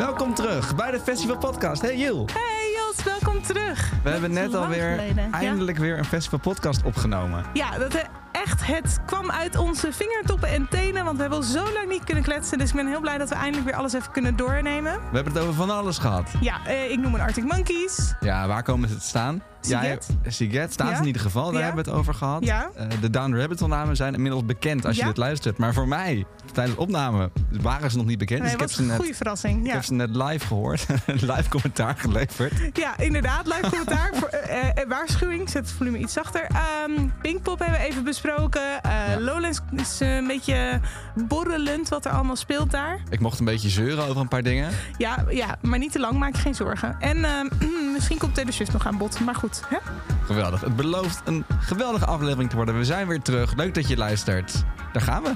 Welkom terug bij de Festival Podcast. Hey Jil. Hey Jos, welkom terug. We hebben net alweer geleden, ja. eindelijk weer een Festival Podcast opgenomen. Ja, dat eh, echt, het kwam uit onze vingertoppen en tenen, want we hebben al zo lang niet kunnen kletsen. Dus ik ben heel blij dat we eindelijk weer alles even kunnen doornemen. We hebben het over van alles gehad. Ja, eh, ik noem een Arctic Monkeys. Ja, waar komen ze te staan? Siget. Ja, Siget staat Ja. in ieder geval, daar Ja. hebben we het over gehad. Ja. Eh, de Down Rabbit namen zijn inmiddels bekend als je dit luistert. Maar voor mij, tijdens de opname, waren ze nog niet bekend. Nee, dus ik heb, ze net, goede verrassing. ik heb ze net live gehoord. live commentaar geleverd. ja, inderdaad. Live commentaar. Voor, eh, eh, waarschuwing, zet het volume iets zachter. Ehm Pinkpop hebben we even besproken. Eh. Lowlands is eh, een beetje borrelend wat er allemaal speelt daar. Ik mocht een beetje zeuren over een paar dingen. Ja, ja maar niet te lang, maak je geen zorgen. En ehm, misschien komt Taylor Swift nog aan bod. Maar goed, hè? Geweldig. Het belooft een geweldige aflevering te worden. We zijn weer terug. Leuk dat je luistert. Daar gaan we.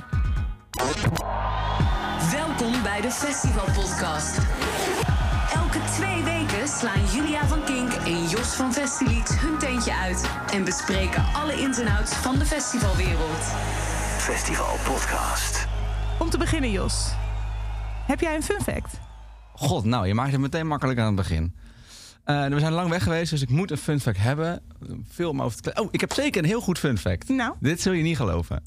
Welkom bij de Festival Podcast. Elke twee weken slaan Julia van Kink en Jos van Festilieds hun teentje uit en bespreken alle ins en outs van de festivalwereld. Festival Podcast. Om te beginnen, Jos. Heb jij een fun fact? God, nou, je maakt het meteen makkelijk aan het begin. Eh, we zijn lang weg geweest, dus ik moet een fun fact hebben. Veel om over te Oh, ik heb zeker een heel goed fun fact. Nou? Dit zul je niet geloven.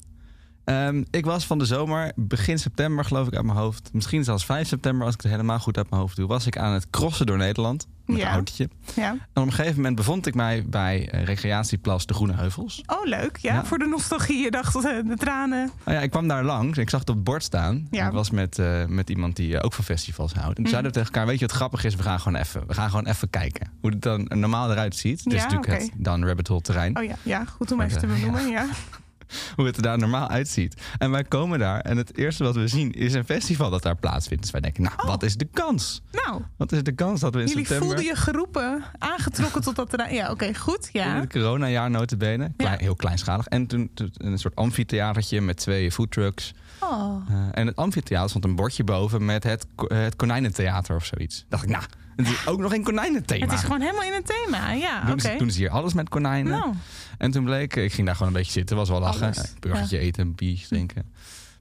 Ehm, ik was van de zomer, begin september geloof ik uit mijn hoofd. Misschien zelfs 5 september, als ik het helemaal goed uit mijn hoofd doe. Was ik aan het crossen door Nederland met Ja. een autootje. Ja. En op een gegeven moment bevond ik mij bij eh, recreatieplas De Groene Heuvels. Oh, leuk. Ja, Ja. voor de nostalgie. Je dacht, eh, de tranen. Nou ja, ik kwam daar langs. Ik zag het op het bord staan. Ja. Ik was met, eh, met iemand die ook van festivals houdt. En toen Mhm. zeiden we tegen elkaar, weet je wat grappig is? We gaan gewoon even, we gaan gewoon even kijken. Hoe het dan normaal eruit ziet. Ja, natuurlijk het Dan Rabbit Hole terrein. Oh ja, ja goed om Maar, even te benoemen. Ja. Hoe het er daar normaal uitziet. En wij komen daar en het eerste wat we zien is een festival dat daar plaatsvindt. Dus wij denken, nou, wat is de kans? Nou, Wat is de kans dat we in jullie september... voelden je geroepen, aangetrokken tot dat terrein. Ja, oké, goed. In Ja. het coronajaar notabene. Klein, Ja. Heel kleinschalig. En toen, toen een soort amfitheatertje met twee foodtrucks. Oh. Eh, en het amfitheater stond een bordje boven met het, ko- het konijnentheater of zoiets. Dacht ik, nou, het is ook nog een konijnenthema. Het is gewoon helemaal in het thema. Ja, doen, oké. ze, doen ze hier alles met konijnen. Nou, En toen bleek, ik ging daar gewoon een beetje zitten, was wel lachen. Alles, burgertje eten, biertje drinken, een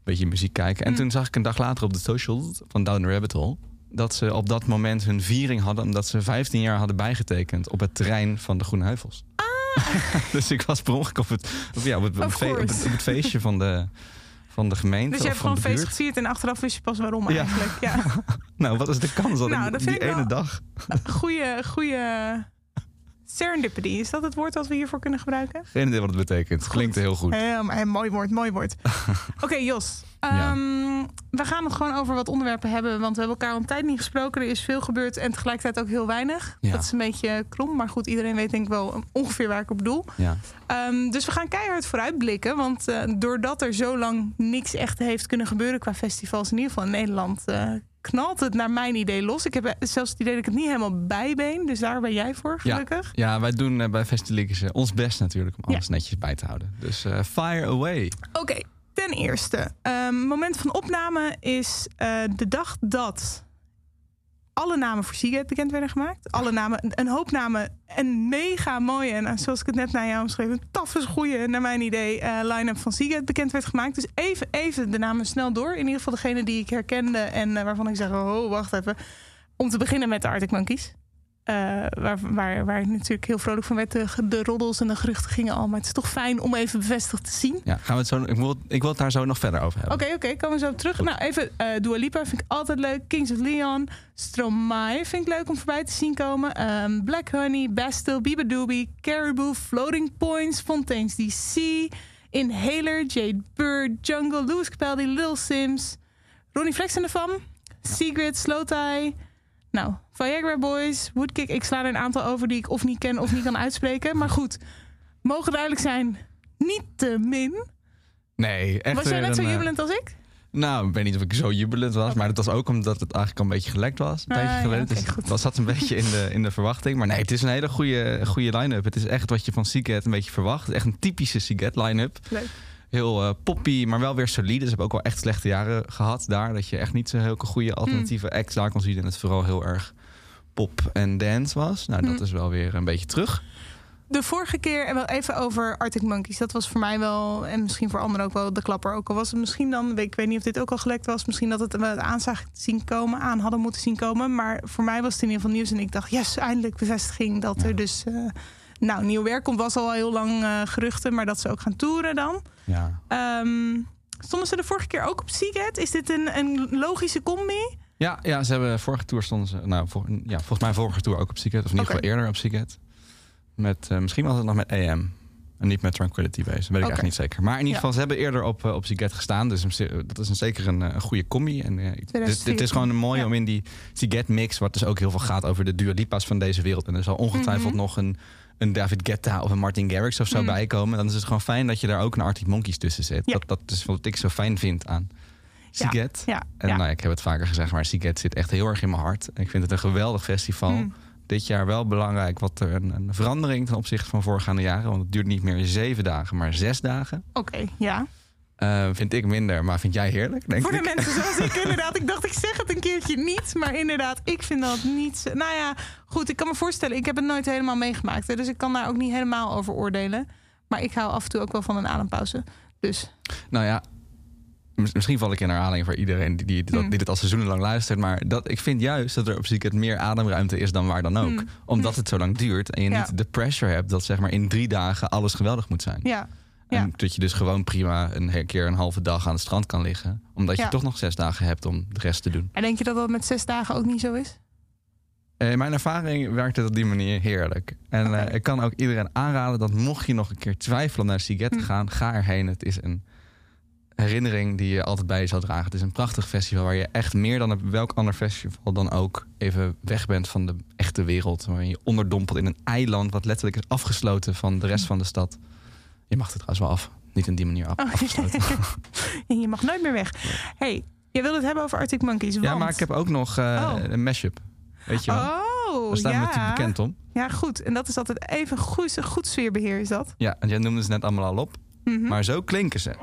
beetje muziek kijken. En Mm. toen zag ik een dag later op de socials van Down the Rabbit Hole... dat ze op dat moment hun viering hadden... omdat ze 15 jaar hadden bijgetekend op het terrein van de Groene Heuvels. dus ik was per ongeluk op het, op, ja, het, het op het feestje van de, van de gemeente dus je hebt gewoon feest gevierd en achteraf wist je pas waarom Ja. eigenlijk. Ja. Nou, wat is de kans dat Nou, die ene dag... Goeie, goeie serendipity. Is dat het woord dat we hiervoor kunnen gebruiken? Geen idee wat het betekent. Klinkt heel goed. Een mooi woord, mooi woord. Oké, Jos. Ja. Ehm, We gaan het gewoon over wat onderwerpen hebben. Want we hebben elkaar al een tijd niet gesproken. Er is veel gebeurd en tegelijkertijd ook heel weinig. Ja. Dat is een beetje krom. Maar goed, iedereen weet denk ik wel ongeveer waar ik op bedoel. Ja. Ehm, dus we gaan keihard vooruitblikken. Want eh, doordat er zo lang niks echt heeft kunnen gebeuren qua festivals, in ieder geval in Nederland, eh, knalt het naar mijn idee los. Ik heb zelfs het idee dat ik het niet helemaal bijbeen. Dus daar ben jij voor, gelukkig. Ja, wij doen eh, bij Festileaks eh, ons best natuurlijk om Ja. alles netjes bij te houden. Dus eh, fire away. Oké, ten eerste. ehm, moment van opname is de dag dat alle namen voor Seagate bekend werden gemaakt. Alle namen, een hoop namen. En mega mooie, en eh, zoals ik het net naar jou omschreef, een tafels goede, naar mijn idee, eh line-up van Seagate bekend werd gemaakt. Dus even, even de namen snel door. In ieder geval degene die ik herkende en eh, waarvan ik zeg, oh, wacht even. Om te beginnen met de Arctic Monkeys. Eh, waar, waar, waar ik natuurlijk heel vrolijk van werd. De, de roddels en de geruchten gingen al. Maar het is toch fijn om even bevestigd te zien. Ja, gaan we het zo, ik, wil, ik wil het daar zo nog verder over hebben. Oké, oké, komen we zo op terug. Nou, even eh Dua Lipa vind ik altijd leuk. Kings of Leon. Stromae vind ik leuk om voorbij te zien komen. Ehm, Black Honey, Bastille, Biba Doobie, Caribou, Floating Points, Fontaine's DC, Inhaler, Jade Bird, Jungle, Louis Capaldi, Lil Sims, Ronnie Flex en de Fam, Secret, Slow Tie. Nou, Viagra Boys, Woodkick. Ik sla er een aantal over die ik of niet ken of niet kan uitspreken. Maar goed, mogen duidelijk zijn, niet te min. Nee, echt Was jij net zo een, eh, jubelend als ik? Nou, ik weet niet of ik zo jubelend was, maar het was ook omdat het eigenlijk al een beetje gelekt was. Een Ah, ja, geleden. oké, dus was zat een beetje in de, in de verwachting. Maar nee, het is een hele goede, goede line-up. Het is echt wat je van Seagate een beetje verwacht. Echt een typische Seagate line-up. Leuk. Heel eh, poppy, maar wel weer solide. Ze hebben ook wel echt slechte jaren gehad daar. Dat je echt niet zo heel goede alternatieve Hmm. acts daar kon zien. En het vooral heel erg pop en dance was. Nou, dat Hmm. is wel weer een beetje terug. de vorige keer, en wel even over Arctic Monkeys. Dat was voor mij wel, en misschien voor anderen ook wel, de klapper. Ook al was het misschien dan, ik weet niet of dit ook al gelekt was. Misschien dat het we het aan zag zien komen, aan hadden moeten zien komen. Maar voor mij was het in ieder geval nieuws. En ik dacht, yes, eindelijk bevestiging dat er dus... eh, nou, nieuw werk komt, was al heel lang eh, geruchten. Maar dat ze ook gaan toeren dan. Ja. Ehm, stonden ze de vorige keer ook op Seagate? Is dit een, een logische combi? Ja, ja, ze hebben vorige tour stonden ze, nou, ja, volgens mij vorige tour ook op Seagate. Of in ieder geval eerder op Seagate. Met, eh, misschien was het nog met AM. En niet met Tranquility Base. Dat weet ik echt niet zeker. Maar in ieder Ja. geval, ze hebben eerder op, eh, op Seagate gestaan. Dus een- dat is een, zeker een, een goede combi. En eh, dit, dit 2014. is gewoon een mooie Ja. om in die Seagate mix... wat dus ook heel veel gaat over de Dua Lipa's van deze wereld. En er zal ongetwijfeld Mhm. nog een, een David Guetta of een Martin Garrix of zo Mhm. bij komen. Dan is het gewoon fijn dat je daar ook een Arctic Monkeys tussen zit. Ja. Dat, dat is wat ik zo fijn vind aan. Ja, En nou, ik heb het vaker gezegd, maar Seagate zit echt heel erg in mijn hart. Ik vind het een geweldig festival. Mm. Dit jaar wel belangrijk wat er een, een verandering ten opzichte van voorgaande jaren. Want het duurt niet meer zeven dagen, maar zes dagen. Oké, ja. Eh, vind ik minder, maar vind jij heerlijk, denk Voor de ik. mensen zoals ik inderdaad. Ik dacht, ik zeg het een keertje niet. Maar inderdaad, ik vind dat niet... Nou ja, goed, ik kan me voorstellen. Ik heb het nooit helemaal meegemaakt. Hè, dus ik kan daar ook niet helemaal over oordelen. Maar ik hou af en toe ook wel van een adempauze. Dus Nou ja, mis- misschien val ik in herhaling voor iedereen die, die, dat- Hmm. die dit al seizoenenlang luistert. Maar dat, ik vind juist dat er op Seagate meer ademruimte is dan waar dan ook. Hmm. Omdat het zo lang duurt en je Ja. niet de pressure hebt dat zeg maar in drie dagen alles geweldig moet zijn. ja, En dat je dus gewoon prima een keer een halve dag aan het strand kan liggen. Omdat je toch nog zes dagen hebt om de rest te doen. en denk je dat dat met zes dagen ook niet zo is? Eh, In mijn ervaring werkt het op die manier heerlijk. En eh, ik kan ook iedereen aanraden dat mocht je nog een keer twijfelen om naar Siget te Hm. gaan, ga erheen. Het is een herinnering die je altijd bij je zal dragen. Het is een prachtig festival waar je echt meer dan op welk ander festival dan ook even weg bent van de echte wereld. Waarin je onderdompelt in een eiland wat letterlijk is afgesloten van de rest van de stad. Je mag het trouwens wel af. Niet in die manier af, Oh. afgesloten. Je mag nooit meer weg. hey, jij wilde het hebben over Arctic Monkeys. Ja, maar ik heb ook nog eh, Oh. een mashup. Weet je wel? Oh, Daar staan we ja. natuurlijk bekend om. Ja, goed. En dat is altijd even goed, goed sfeerbeheer, is dat? Ja, en jij noemde ze net allemaal al op. Mhm. Maar zo klinken ze.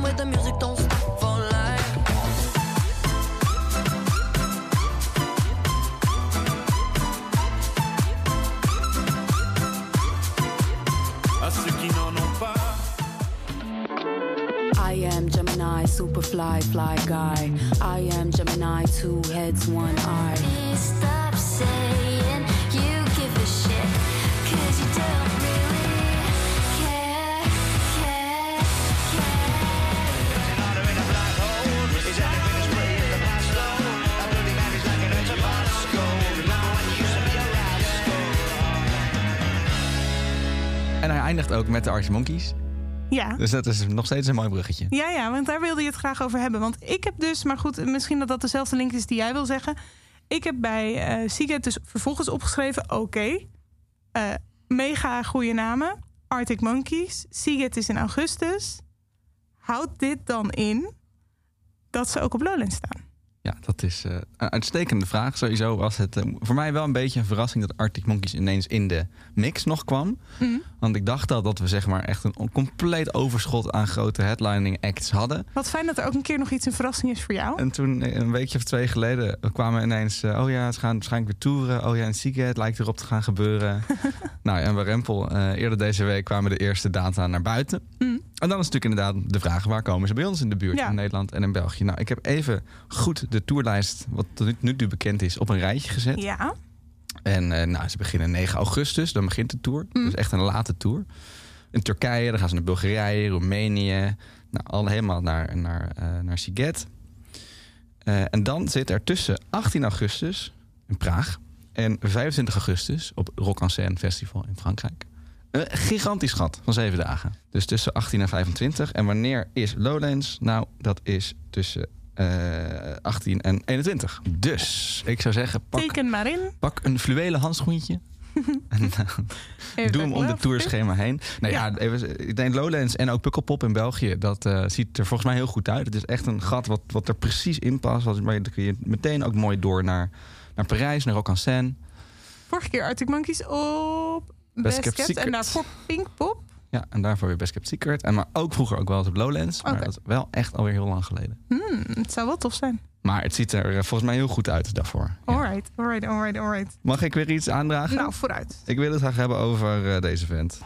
With Gemini, super fly, fly guy. I am Gemini, two heads, one eye. Stop saying you give a shit, cause you don't really care, care, care. En hij eindigt ook met de Arctic Monkeys. Ja. Dus dat is nog steeds een mooi bruggetje. Ja, ja, want daar wilde je het graag over hebben. Want ik heb dus, maar goed, misschien dat dat dezelfde link is die jij wil zeggen. Ik heb bij eh Seagate dus vervolgens opgeschreven: oké, eh, mega goede namen. Arctic Monkeys. Seagate is in augustus. Houdt dit dan in dat ze ook op Lowland staan? Ja, dat is eh, een uitstekende vraag. Sowieso was het eh, voor mij wel een beetje een verrassing dat Arctic Monkeys ineens in de mix nog kwam. Mhm. Want ik dacht al dat we zeg maar echt een compleet overschot aan grote headlining acts hadden. Wat fijn dat er ook een keer nog iets een verrassing is voor jou. En toen, eh, een weekje of twee geleden, kwamen ineens... oh ja, ze gaan waarschijnlijk weer toeren. Oh ja, en Seagate lijkt erop te gaan gebeuren. nou ja, en bij Rempel, eerder deze week kwamen de eerste data naar buiten. Mhm. En dan is natuurlijk inderdaad de vraag... waar komen ze bij ons in de buurt Ja. in Nederland en in België? Nou, ik heb even goed de tourlijst, wat tot nu toe bekend is... op een rijtje gezet. Ja. En eh, nou, ze beginnen 9 augustus, dan begint de tour. Mm. Dus echt een late tour. In Turkije, dan gaan ze naar Bulgarije, Roemenië. Nou, al helemaal naar, naar, eh naar Siget. Eh, en dan zit er tussen 18 augustus in Praag en 25 augustus op Rock en Seine Festival in Frankrijk. Een gigantisch gat van zeven dagen. Dus tussen 18 en 25. En wanneer is Lowlands? Nou, dat is tussen eh 18 en 21. Dus ik zou zeggen, pak Teken maar in. Pak een fluwelen handschoentje. en eh, doe hem om de tourschema heen. Nou ja, Ja. even, ik denk Lowlands en ook Pukkelpop in België. Dat eh, ziet er volgens mij heel goed uit. Het is echt een gat wat, wat er precies in past. Maar dan kun je meteen ook mooi door naar, naar Parijs, naar Rock en Seine. Vorige keer Arctic Monkeys op Best, Kept Kept. En Secret. daarvoor Pinkpop. Ja, en daarvoor weer Best Kept Secret. En maar ook vroeger ook wel eens op Lowlands. Maar dat is wel echt alweer heel lang geleden. Hmm, het zou wel tof zijn. Maar het ziet er eh, volgens mij heel goed uit daarvoor. Ja. Alright, alright, alright, alright. Mag ik weer iets aandragen? Nou, vooruit. Ik wil het graag hebben over eh, deze vent.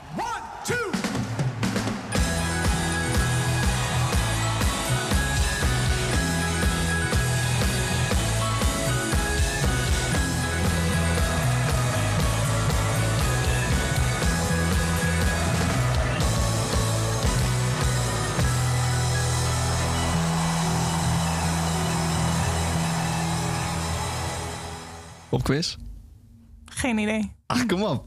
Op quiz? Geen idee. Ach, kom op.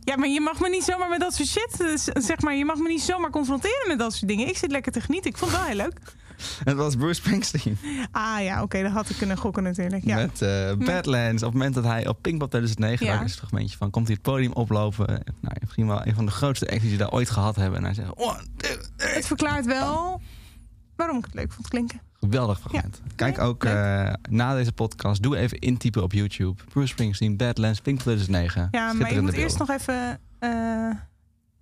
Ja, maar je mag me niet zomaar met dat soort shit... eh, Zeg maar, je mag me niet zomaar confronteren met dat soort dingen. Ik zit lekker te genieten. Ik vond het wel heel leuk. Het was Bruce Springsteen. Ah ja, oké, dat had ik kunnen gokken natuurlijk. Ja. Met eh, Badlands. Op het moment dat hij op Pinkpop 2009... Ja. daar is het fragmentje van... komt hij het podium oplopen. Nou, misschien wel een van de grootste acts die daar ooit gehad hebben. En hij zegt... Three. Het verklaart wel waarom ik het leuk vond klinken. Geweldig fragment. Kijk ook eh, na deze podcast. Doe even intypen op YouTube. Bruce Springsteen, Badlands, Pinkpop 2009. Ja, maar je moet eerst nog even eh,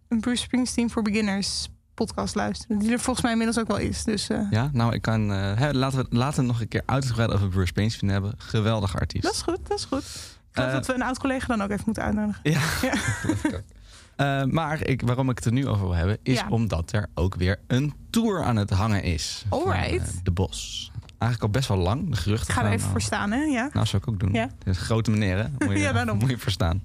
een Bruce Springsteen for Beginners podcast luisteren. Die er volgens mij inmiddels ook wel is. Dus eh, Ja, nou, ik kan... hè, laten, we, laten we nog een keer uitgebreid over Bruce Springsteen hebben. Geweldige artiest. dat is goed, dat is goed. Ik geloof dat we een oud-collega dan ook even moeten uitnodigen. Ja. Ja. Eh, maar ik, waarom ik het er nu over wil hebben, is Ja. omdat er ook weer een tour aan het hangen is. van, Alright. eh, de Bos. Eigenlijk al best wel lang. De geruchten ga er even al- voor staan, hè? Ja. Nou, zou ik ook doen. Ja. Is grote meneer, hè? Moet je, Ja, daarom. Moet je verstaan.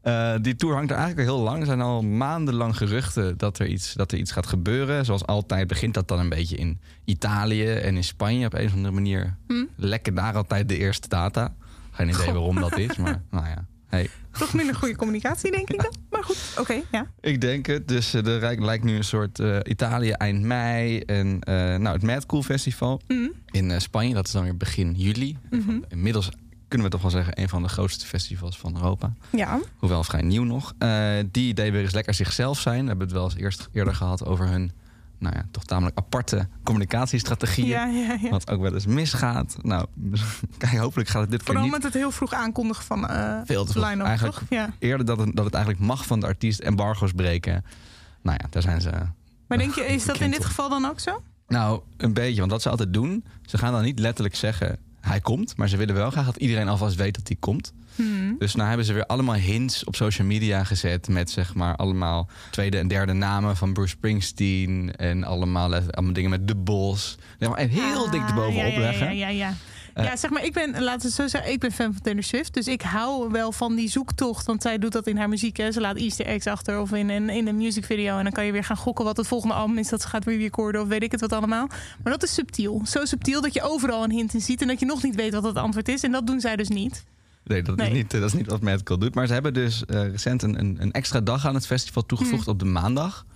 Eh, die tour hangt er eigenlijk al heel lang. Er zijn al maandenlang geruchten dat er, iets, dat er iets gaat gebeuren. Zoals altijd begint dat dan een beetje in Italië en in Spanje. Op een of andere manier Hm? lekken daar altijd de eerste data. Geen idee Goh. waarom dat is, maar nou ja. Hey, Toch minder goede communicatie, denk ik dan. Maar goed, oké, ja. Ik denk het. Dus eh, er rijk- lijkt nu een soort eh, Italië eind mei. En eh, nou, het Mad Cool Festival Mhm. in Spanje. Dat is dan weer begin juli. Mhm. Inmiddels kunnen we toch wel zeggen... een van de grootste festivals van Europa. Ja, Hoewel vrij nieuw nog. Die deed weer eens lekker zichzelf zijn. We hebben het wel eens eerst eerder gehad over hun... nou ja, toch tamelijk aparte communicatiestrategieën. ja, ja. ja. Wat ook wel eens misgaat. Nou, kijk, hopelijk gaat het dit keer Vooral niet. met het heel vroeg aankondigen van eh Veel te vroeg. Eigenlijk-. Eerder dat het, dat het eigenlijk mag van de artiest embargo's breken. Nou ja, daar zijn ze... Maar denk je, is dat in dit geval dan ook zo? Nou, een beetje. Want wat ze altijd doen, ze gaan dan niet letterlijk zeggen hij komt, maar ze willen wel graag dat iedereen alvast weet dat hij komt. Hmm. Dus nou hebben ze weer allemaal hints op social media gezet met zeg maar allemaal tweede en derde namen van Bruce Springsteen en allemaal, eh, allemaal dingen met de Bos. Maar heel dik Ah, erbovenop ja, ja, leggen. Ja, ja, ja. Eh. ja, zeg maar, ik ben, laten we het zo zeggen, ik ben fan van Taylor Swift. Dus ik hou wel van die zoektocht. Want zij doet dat in haar muziek. Hè. Ze laat easter eggs achter of in een, in een music video. En dan kan je weer gaan gokken wat het volgende album is dat ze gaat re-recorden. Of weet ik het wat allemaal. Maar dat is subtiel. Zo subtiel dat je overal een hint in ziet. En dat je nog niet weet wat het antwoord is. En dat doen zij dus niet. Nee, dat, Nee. Is niet, dat is niet wat Medical doet. Maar ze hebben dus eh, recent een, een, een extra dag aan het festival toegevoegd Hmm. op de maandag.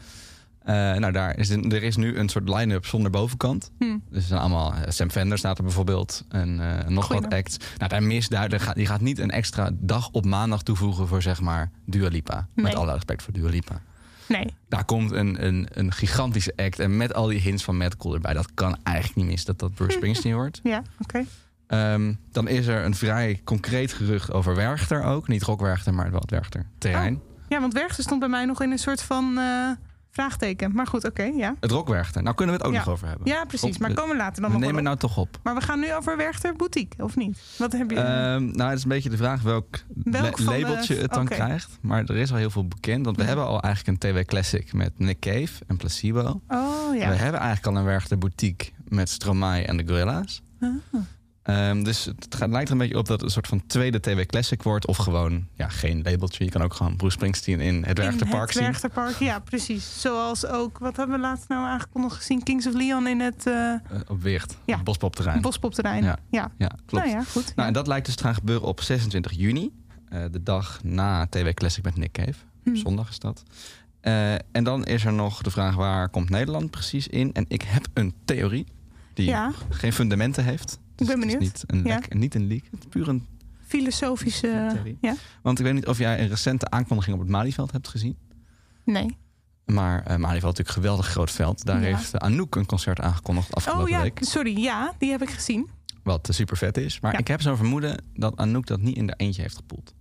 Eh, nou, daar is, een- er is nu een soort line-up zonder bovenkant. Hm. Dus er zijn allemaal, eh, Sam Fender staat er bijvoorbeeld. En eh, nog Goeie wat acts. Nou, daar daar gaat, die gaat niet een extra dag op maandag toevoegen voor zeg maar Dua Lipa. Met alle respect voor Dua Lipa. Nee. Daar komt een, een, een gigantische act. En met al die hints van Cool erbij. Dat kan eigenlijk niet mis dat dat Bruce Springsteen wordt. Ja, oké. Ehm, dan is er een vrij concreet gerucht over Werchter ook. Niet Rock Werchter, maar wel het Werchter terrein. Ja, want Werchter stond bij mij nog in een soort van eh, vraagteken. Maar goed, oké, ja. Het Rock Werchter. Nou kunnen we het ook Ja. nog over hebben. Ja, precies. Op- Maar komen we later dan we nog nemen op. nou toch op. Maar we gaan nu over Werchter Boutique, of niet? Wat heb je? Ehm, nou, het is een beetje de vraag welk, Welk la- van de- labeltje het dan krijgt. Maar er is al heel veel bekend. Want we Ja. hebben al eigenlijk een TW Classic met Nick Cave en Placebo. oh ja. We hebben eigenlijk al een Werchter Boutique met Stromae en de Gorilla's. Ah. Ehm, dus het gaat, lijkt er een beetje op dat het een soort van tweede TW Classic wordt. Of gewoon ja, geen labeltje. Je kan ook gewoon Bruce Springsteen in het Werchterpark zien. het Werchterpark, ja, precies. Zoals ook, wat hebben we laatst nou aangekondigd gezien? Kings of Leon in het Eh, op Weert, Ja. Bospopterrein. Bospopterrein. Ja. Ja. Ja, klopt. Nou ja, goed. Nou, en dat lijkt dus te gaan gebeuren op 26 juni. eh, de dag na TW Classic met Nick Cave. Hm. Zondag is dat. En dan is er nog de vraag waar komt Nederland precies in? En ik heb een theorie die Ja. geen fundamenten heeft. Dus ben het is benieuwd. niet een, Ja. lek, niet een leak. Het is puur een... Filosofische, ja? Want ik weet niet of jij een recente aankondiging op het Malieveld hebt gezien. Nee. Maar eh Malieveld is natuurlijk een geweldig groot veld. Daar Ja. heeft eh, Anouk een concert aangekondigd afgelopen Oh ja, week. sorry. Ja, die heb ik gezien. Wat super vet is. Maar Ja. ik heb zo'n vermoeden dat Anouk dat niet in de eentje heeft gepoeld.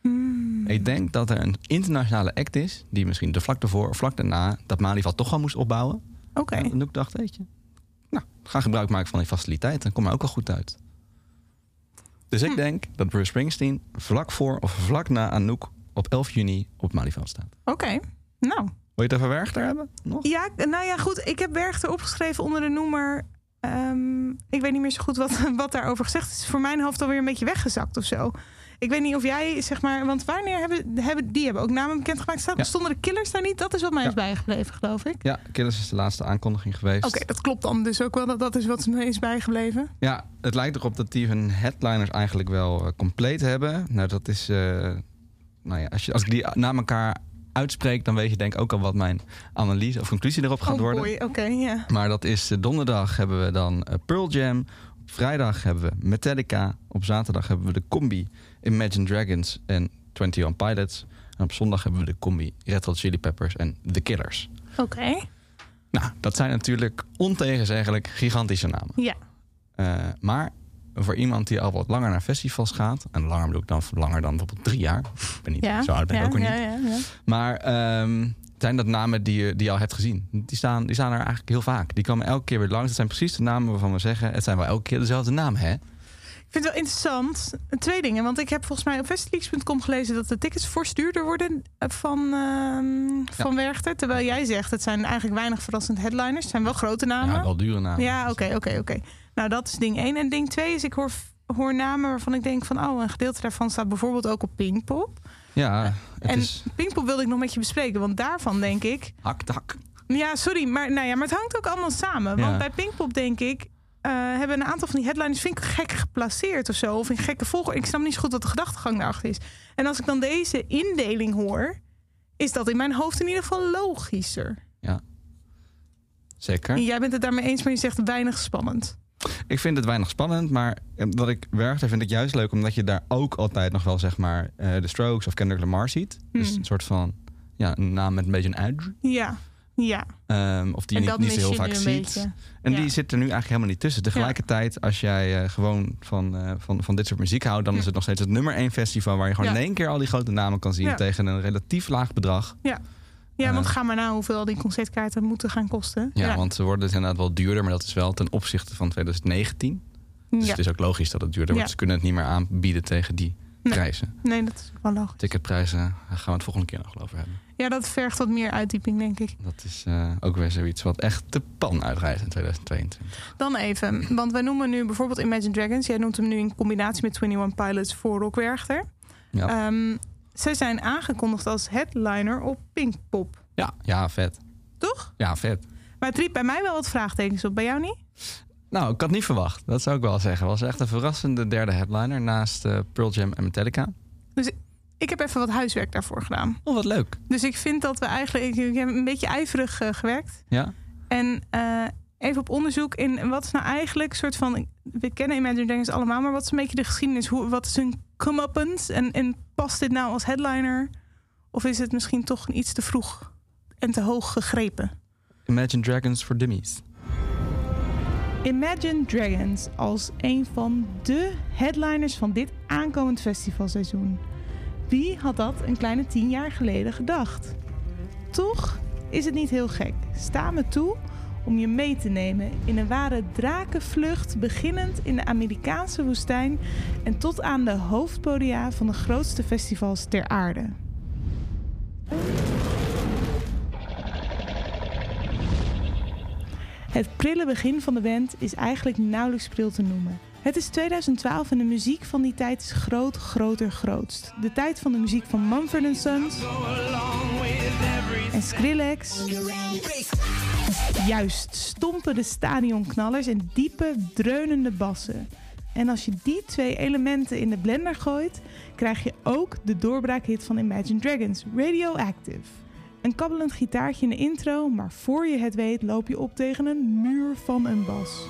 Hmm. Ik denk dat er een internationale act is, die misschien de vlak ervoor of vlak daarna dat Malieveld toch wel moest opbouwen. Oké. En Anouk dacht, weet je, nou, ga gebruik maken van die faciliteiten. Dan kom je ook al goed uit. Dus ik denk dat Bruce Springsteen vlak voor of vlak na Anouk op 11 juni op het Malieveld staat. Oké, nou. Wil je het even Werchter hebben? Nog? Ja, nou ja, goed. Ik heb Werchter opgeschreven onder de noemer. ehm, ik weet niet meer zo goed wat, wat daarover gezegd is voor mijn hoofd alweer een beetje weggezakt of zo. Ik weet niet of jij, zeg maar... Want wanneer hebben, hebben die hebben ook namen bekendgemaakt? Ja. Stonden de killers daar niet? Dat is wat mij Ja. is bijgebleven, geloof ik. Ja, Killers is de laatste aankondiging geweest. Oké, dat klopt dan dus ook wel. Dat, dat is wat me is bijgebleven. Ja, het lijkt erop dat die hun headliners eigenlijk wel eh, compleet hebben. Nou, dat is... eh, nou ja, als, je, als ik die na elkaar uitspreek... dan weet je denk ik ook al wat mijn analyse of conclusie erop gaat oh worden. boy, oké, ja. Maar dat is eh, donderdag hebben we dan Pearl Jam. Op vrijdag hebben we Metallica. Op zaterdag hebben we de combi Imagine Dragons en 21 Pilots. En op zondag hebben we de combi Red Hot Chili Peppers en The Killers. Oké, Nou, dat zijn natuurlijk ontegenzeggelijk gigantische namen. ja. Eh, maar voor iemand die al wat langer naar festivals gaat... en langer bedoel ik dan langer dan bijvoorbeeld drie jaar. Ik ben niet, ja. zo oud ben ik ja, ook ja, niet. ja, ja. Maar ehm, zijn dat namen die je, die je al hebt gezien? Die staan, die staan er eigenlijk heel vaak. Die komen elke keer weer langs. Het zijn precies de namen waarvan we zeggen... het zijn wel elke keer dezelfde naam, hè? Ik vind het wel interessant. Twee dingen. Want ik heb volgens mij op festileaks.com gelezen dat de tickets fors duurder worden eh, van, ehm, van Werchter. Terwijl jij zegt, het zijn eigenlijk weinig verrassend headliners. Het zijn wel grote namen. Ja, wel dure namen. Ja, oké, oké, oké. Nou, dat is ding één. En ding twee is, ik hoor, hoor namen waarvan ik denk van... oh, een gedeelte daarvan staat bijvoorbeeld ook op Pinkpop. Ja, het en is Pinkpop wilde ik nog met je bespreken. Want daarvan denk ik... hak, tak. Ja, sorry, maar, nou ja, maar het hangt ook allemaal samen. Ja. Want bij Pinkpop denk ik... eh, hebben een aantal van die headlines vind ik gek geplaceerd of zo. Of in gekke volgorde. Ik snap niet zo goed wat de gedachtegang daarachter is. En als ik dan deze indeling hoor... is dat in mijn hoofd in ieder geval logischer. Zeker. En jij bent het daarmee eens, maar je zegt weinig spannend. Ik vind het weinig spannend, maar eh, wat ik werkte vind ik juist leuk... omdat je daar ook altijd nog wel, zeg maar... eh, de Strokes of Kendrick Lamar ziet. Dus Hmm. een soort van... Ja, een naam met een beetje een edge. Ja, ja. Ehm, of die je niet, niet zo heel vaak ziet. En Ja. die zit er nu eigenlijk helemaal niet tussen. Tegelijkertijd, als jij eh, gewoon van, eh, van, van dit soort muziek houdt... dan is het nog steeds het nummer één festival... waar je gewoon Ja. in één keer al die grote namen kan zien... Ja. tegen een relatief laag bedrag. Ja, Eh. want ga maar na hoeveel die concertkaarten moeten gaan kosten. Ja, want ze worden dus inderdaad wel duurder... maar dat is wel ten opzichte van 2019. Dus Ja. het is ook logisch dat het duurder wordt. Ja. Ze kunnen het niet meer aanbieden tegen die. Prijzen. Nee, dat is wel logisch. Ticketprijzen daar gaan we het volgende keer nog wel over hebben. Ja, dat vergt wat meer uitdieping, denk ik. Dat is eh, ook weer zoiets wat echt de pan uitrijdt in 2022. Dan even, want wij noemen nu bijvoorbeeld Imagine Dragons. Jij noemt hem nu in combinatie met 21 Pilots voor Rock Werchter. Ja, Ehm, zij zijn aangekondigd als headliner op Pinkpop. ja, ja, vet. Toch? Ja, vet. Maar het riep bij mij wel wat vraagtekens op. Bij jou niet? Nou, ik had niet verwacht. Dat zou ik wel zeggen. Was echt een verrassende derde headliner naast eh, Pearl Jam en Metallica. Ik heb even wat huiswerk daarvoor gedaan. Oh, wat leuk. Dus ik vind dat we eigenlijk... Ik, heb een beetje ijverig eh, gewerkt. Ja, En eh, even op onderzoek in wat is nou eigenlijk een soort van. We kennen Imagine Dragons allemaal, maar wat is een beetje de geschiedenis? Hoe, wat is hun comeuppance? En, en past dit nou als headliner? Of is het misschien toch iets te vroeg en te hoog gegrepen? Imagine Dragons for Dummies. Imagine Dragons als een van de headliners van dit aankomend festivalseizoen. Wie had dat een kleine tien jaar geleden gedacht? Toch is het niet heel gek. Sta me toe om je mee te nemen in een ware drakenvlucht, beginnend in de Amerikaanse woestijn en tot aan de hoofdpodia van de grootste festivals ter aarde. Het prille begin van de band is eigenlijk nauwelijks pril te noemen. Het is 2012 en de muziek van die tijd is groot, groter, grootst. De tijd van de muziek van Mumford Sons en Skrillex. Juist, stompen de stadionknallers en diepe, dreunende bassen. En als je die twee elementen in de blender gooit, krijg je ook de doorbraakhit van Imagine Dragons, Radioactive. Een kabbelend gitaartje in de intro, maar voor je het weet loop je op tegen een muur van een bas.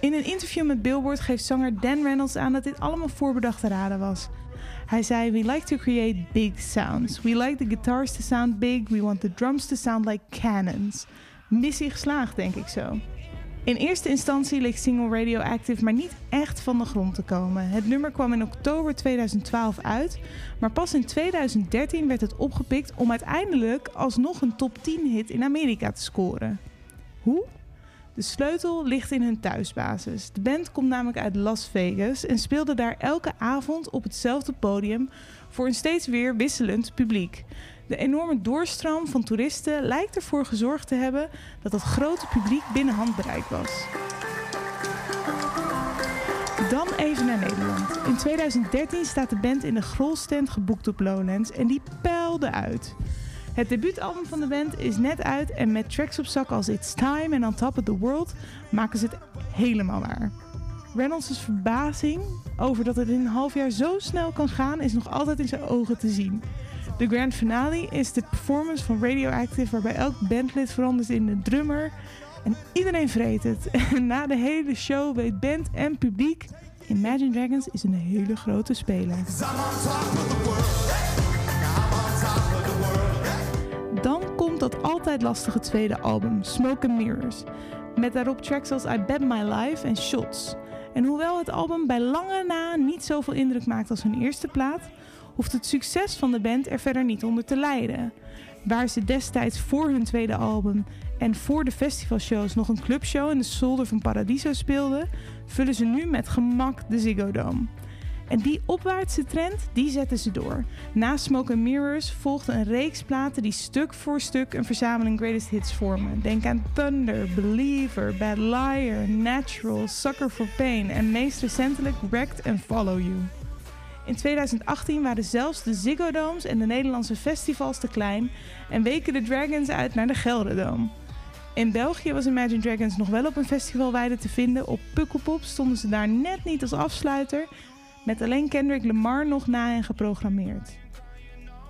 In een interview met Billboard geeft zanger Dan Reynolds aan dat dit allemaal voorbedachte raden was. Hij zei: We like to create big sounds. We like the guitars to sound big. We want the drums to sound like cannons. Missie geslaagd, denk ik zo. In eerste instantie leek single Radioactive maar niet echt van de grond te komen. Het nummer kwam in oktober 2012 uit, maar pas in 2013 werd het opgepikt om uiteindelijk alsnog een top 10 hit in Amerika te scoren. Hoe? De sleutel ligt in hun thuisbasis. De band komt namelijk uit Las Vegas en speelde daar elke avond op hetzelfde podium voor een steeds weer wisselend publiek. De enorme doorstroom van toeristen lijkt ervoor gezorgd te hebben dat het grote publiek binnen handbereik was. Dan even naar Nederland. In 2013 staat de band in de Grolstand geboekt op Lowlands en die peilde uit. Het debuutalbum van de band is net uit en met tracks op zak als It's Time en On Top of the World maken ze het helemaal waar. Reynolds' verbazing over dat het in een half jaar zo snel kan gaan is nog altijd in zijn ogen te zien. De grand finale is de performance van Radioactive waarbij elk bandlid verandert in een drummer en iedereen vreet het. Na de hele show weet band en publiek Imagine Dragons is een hele grote speler. Dan komt dat altijd lastige tweede album, Smoke and Mirrors. Met daarop tracks als I Bet My Life en Shots. En hoewel het album bij lange na niet zoveel indruk maakt als hun eerste plaat, hoeft het succes van de band er verder niet onder te lijden. Waar ze destijds voor hun tweede album en voor de festivalshows nog een clubshow in de zolder van Paradiso speelden, vullen ze nu met gemak de Ziggo Dome. En die opwaartse trend, die zetten ze door. Na Smoke Mirrors volgde een reeks platen die stuk voor stuk een verzameling greatest hits vormen. Denk aan Thunder, Believer, Bad Liar, Natural, Sucker for Pain en meest recentelijk Wrecked and Follow You. In 2018 waren zelfs de Ziggo Domes en de Nederlandse festivals te klein en weken de Dragons uit naar de Gelderdoom. In België was Imagine Dragons nog wel op een festivalweide te vinden. Op Pukkelpop stonden ze daar net niet als afsluiter, met alleen Kendrick Lamar nog na hen geprogrammeerd.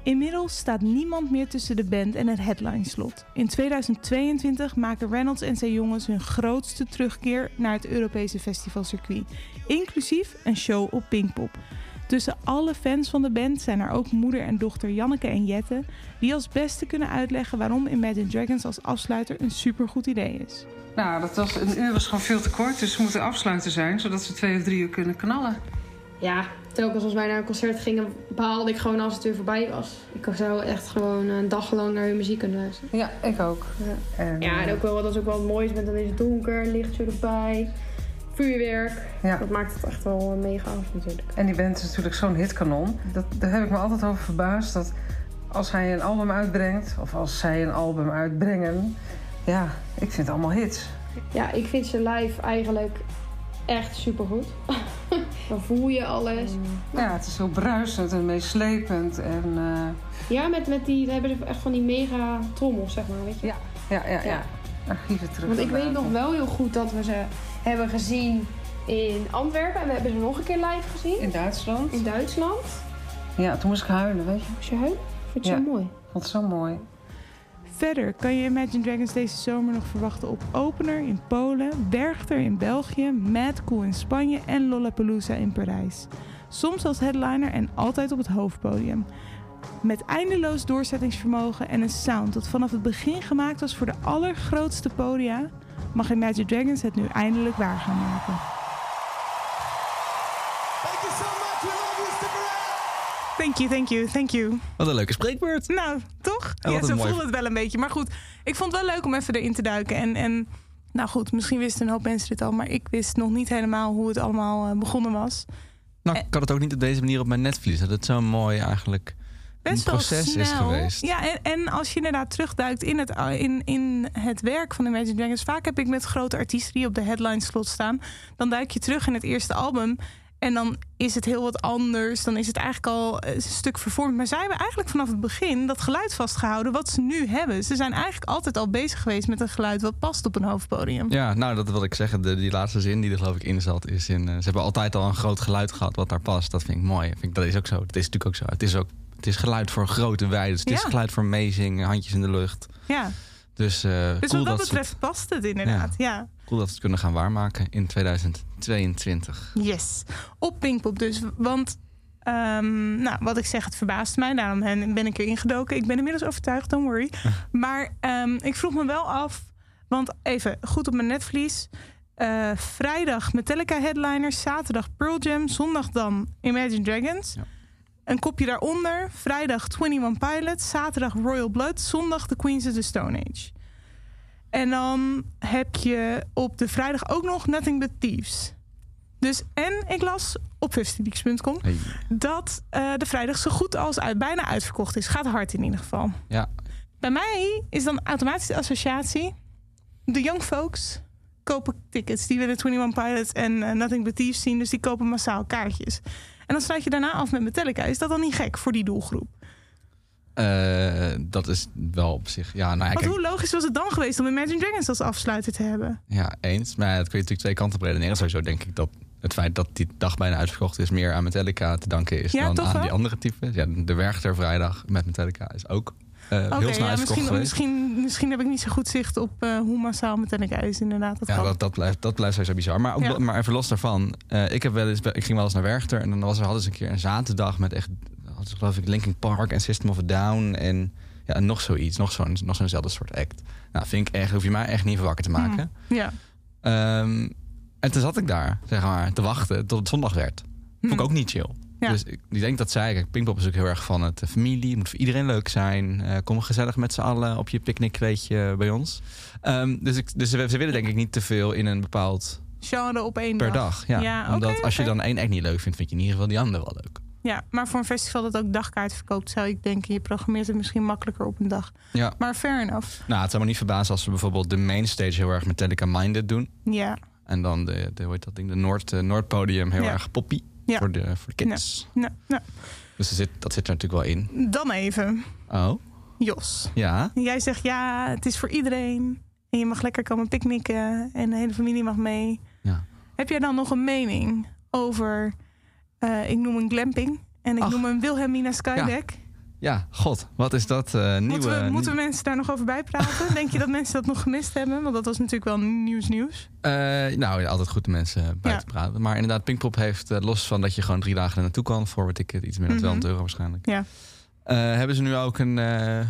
Inmiddels staat niemand meer tussen de band en het headlineslot. In 2022 maken Reynolds en zijn jongens hun grootste terugkeer naar het Europese festivalcircuit, inclusief een show op Pinkpop. Tussen alle fans van de band zijn er ook moeder en dochter Janneke en Jette, die als beste kunnen uitleggen waarom Imagine Dragons als afsluiter een supergoed idee is. Nou, dat was, een uur was gewoon veel te kort, dus we moeten afsluiten zijn, zodat ze twee of drie uur kunnen knallen. Ja, telkens als wij naar een concert gingen, behaalde ik gewoon als het weer voorbij was. Ik zou echt gewoon een dag lang naar hun muziek kunnen luisteren. Ja, ik ook. Ja. En, Ja, en ook wel, dat is ook wel het mooiste, want dan is het donker, lichtje erbij, vuurwerk. Ja. Dat maakt het echt wel een mega af natuurlijk. En die band is natuurlijk zo'n hitkanon. Dat, daar heb ik me altijd over verbaasd. Dat als hij een album uitbrengt, of als zij een album uitbrengen... Ja, ik vind het allemaal hits. Ja, ik vind ze live eigenlijk echt supergoed. dan voel je alles. Ja, het is zo bruisend en meeslepend. En eh, Ja, met, met die, hebben ze echt van die mega trommels, zeg maar, weet je. ja, ja, ja, ja. Ja. Archieven terug. Want ik weet nog wel heel goed dat we ze hebben gezien in Antwerpen. En we hebben ze nog een keer live gezien. In Duitsland. In Duitsland. Ja, toen moest ik huilen, weet je. Was je huid? Vond je Ja. zo mooi? Ik vond het zo mooi. Verder kan je Imagine Dragons deze zomer nog verwachten op Opener in Polen, Werchter in België, Mad Cool in Spanje en Lollapalooza in Parijs. Soms als headliner en altijd op het hoofdpodium. Met eindeloos doorzettingsvermogen en een sound dat vanaf het begin gemaakt was voor de allergrootste podia, mag Imagine Dragons het nu eindelijk waar gaan maken. Thank you, thank you, thank you. Wat een leuke spreekbeurt. Nou, toch? Ja, zo een mooi- voelde het wel een beetje. Maar goed, ik vond het wel leuk om even erin te duiken. En, en nou goed, misschien wisten een hoop mensen dit al. Maar ik wist nog niet helemaal hoe het allemaal eh, begonnen was. Nou, ik had het ook niet op deze manier op mijn netvlies. Dat het zo mooi eigenlijk Best een wel snel. is geweest. Ja, en, en als je inderdaad terugduikt in het, in, in het werk van Imagine Dragons. Vaak heb ik met grote artiesten die op de headline slot staan. Dan duik je terug in het eerste album. En dan is het heel wat anders. Dan is het eigenlijk al eh, een stuk vervormd. Maar zij hebben eigenlijk vanaf het begin dat geluid vastgehouden wat ze nu hebben. Ze zijn eigenlijk altijd al bezig geweest met een geluid wat past op een hoofdpodium. Ja, nou, dat wil ik zeggen. De, die laatste zin die er geloof ik in zat, is in. eh, ze hebben altijd al een groot geluid gehad wat daar past. Dat vind ik mooi. Vind ik, dat is ook zo. Dat is natuurlijk ook zo. Het is ook. Het is geluid voor grote weiden. Het is Ja. geluid voor meezingen, handjes in de lucht. Ja. Dus, cool, wat dat dat ze het, betreft past het inderdaad. Ja. cool dat ze het kunnen gaan waarmaken in 2022. Yes. Op Pinkpop dus. Want, ehm, nou, wat ik zeg, het verbaast mij. Daarom ben ben ik erin gedoken. Ik ben inmiddels overtuigd, don't worry. maar ehm, ik vroeg me wel af... Want even goed op mijn netvlies. Eh, vrijdag Metallica headliners, zaterdag Pearl Jam, zondag dan Imagine Dragons. Ja. Een kopje daaronder, vrijdag 21 Pilots, zaterdag Royal Blood, zondag The Queens of the Stone Age. En dan heb je op de vrijdag ook nog Nothing But Thieves. Dus en ik las op festileaks.com Hey. dat eh, de vrijdag zo goed als uit, bijna uitverkocht is. Gaat hard in ieder geval. Ja, Bij mij is dan automatisch de associatie. De young folks kopen tickets. Die willen 21 Pilots en eh, Nothing But Thieves zien. Dus die kopen massaal kaartjes. En dan sluit je daarna af met Metallica. Is dat dan niet gek voor die doelgroep? Eh, dat is wel op zich. Ja, nou ja, Want kijk, hoe logisch was het dan geweest om Imagine Dragons als afsluiter te hebben? ja, eens. Maar dat kun je natuurlijk twee kanten redeneren. Sowieso denk ik dat het feit dat die dag bijna uitverkocht is... meer aan Metallica te danken is Ja, dan toch aan die andere types. Ja, de Werchter vrijdag met Metallica is ook eh, heel snel ja, misschien, misschien, misschien heb ik niet zo goed zicht op eh, hoe massaal Metallica is inderdaad. Dat Ja, kan. dat, dat, blijft, dat blijft sowieso bizar. Maar, ook, Ja. maar even los daarvan. eh, ik, heb wel eens, ik ging wel eens naar Werchter. En dan was er, hadden ze een keer een zaterdag met echt... Hadden ze geloof ik Linkin Park en System of a Down. En, ja, en nog zoiets. Nog zo'n nog zo'nzelfde soort act. Nou, vind ik echt... Hoef je mij echt niet wakker te maken. Ja. Ehm, en toen zat ik daar, zeg maar, te wachten tot het zondag werd. Vond ik ook niet chill. Ja. Dus ik, ik denk dat zij, kijk, Pinkpop is ook heel erg van het eh, familie, moet voor iedereen leuk zijn. Eh, kom gezellig met z'n allen op je picknickkleedje bij ons. Ehm, dus ik, dus ze, ze willen denk ik niet te veel in een bepaald Genre op één per dag. dag. Ja. Ja, Omdat als je dan één act niet leuk vindt, vind je in ieder geval die andere wel leuk. Ja, maar voor een festival dat ook dagkaarten verkoopt, zou ik denken, je programmeert het misschien makkelijker op een dag. Ja. Maar fair enough. Nou, het zou me niet verbazen als ze bijvoorbeeld de mainstage heel erg Metallica-minded doen. Ja. En dan de, de, hoe heet dat ding, de Noord, eh, Noordpodium heel Ja. erg poppy Ja. voor, de, voor de kids. Dus er zit, dat zit er natuurlijk wel in. dan even, Oh, Jos. ja. Jij zegt ja, het is voor iedereen. En je mag lekker komen picknicken en de hele familie mag mee. Ja. Heb jij dan nog een mening over, eh, ik noem een glamping en ik Ach. noem een Wilhelmina Skydeck? Ja, god, wat is dat eh, nieuwe... moeten we, moeten mensen daar nog over bijpraten? Denk je dat mensen dat nog gemist hebben? Want dat was natuurlijk wel nieuws nieuws. Eh, nou, ja, altijd goed de mensen bij Ja. te praten. Maar inderdaad, Pinkpop heeft, eh, los van dat je gewoon drie dagen er naartoe kan... voor wat ticket, iets meer dan. 200 euro waarschijnlijk. Ja. Eh, hebben ze nu ook een eh,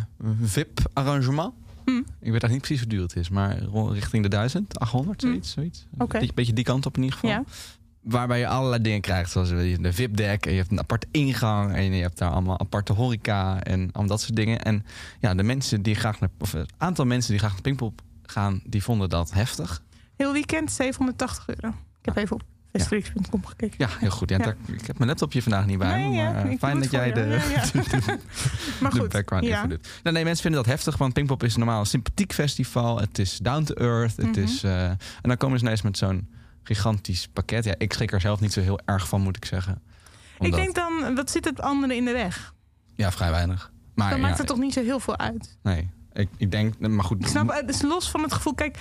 VIP-arrangement? Hm. Ik weet eigenlijk niet precies hoe duur het is, maar richting de 1000, 800, Hm. zoiets. zoiets. Een beetje die kant op in ieder geval. Ja. Waarbij je allerlei dingen krijgt, zoals de VIP-deck... en je hebt een aparte ingang en je hebt daar allemaal aparte horeca... en al dat soort dingen. En ja, de mensen die graag naar... of het aantal mensen die graag naar Pinkpop gaan... die vonden dat heftig. Heel weekend 780 euro. Ik heb even op festivalix.com gekeken. Ja, heel goed. Ja, Ja. daar- ik heb mijn laptopje vandaag niet bij Nee, maar eh, fijn dat jij de. Ja, ja. maar de goed, background ja. info doet. Nou, nee, mensen vinden dat heftig, want Pinkpop is normaal een sympathiek festival. Het is down to earth. Het Mhm. is, eh, en dan komen ze ineens met zo'n gigantisch pakket. Ja, ik schrik er zelf niet zo heel erg van, moet ik zeggen. Ik denk dan, wat zit het andere in de weg? Ja, vrij weinig. Maar Dan ja, maakt het toch niet zo heel veel uit. Nee, ik, ik denk... Maar goed, Ik snap, het is los van het gevoel. Kijk,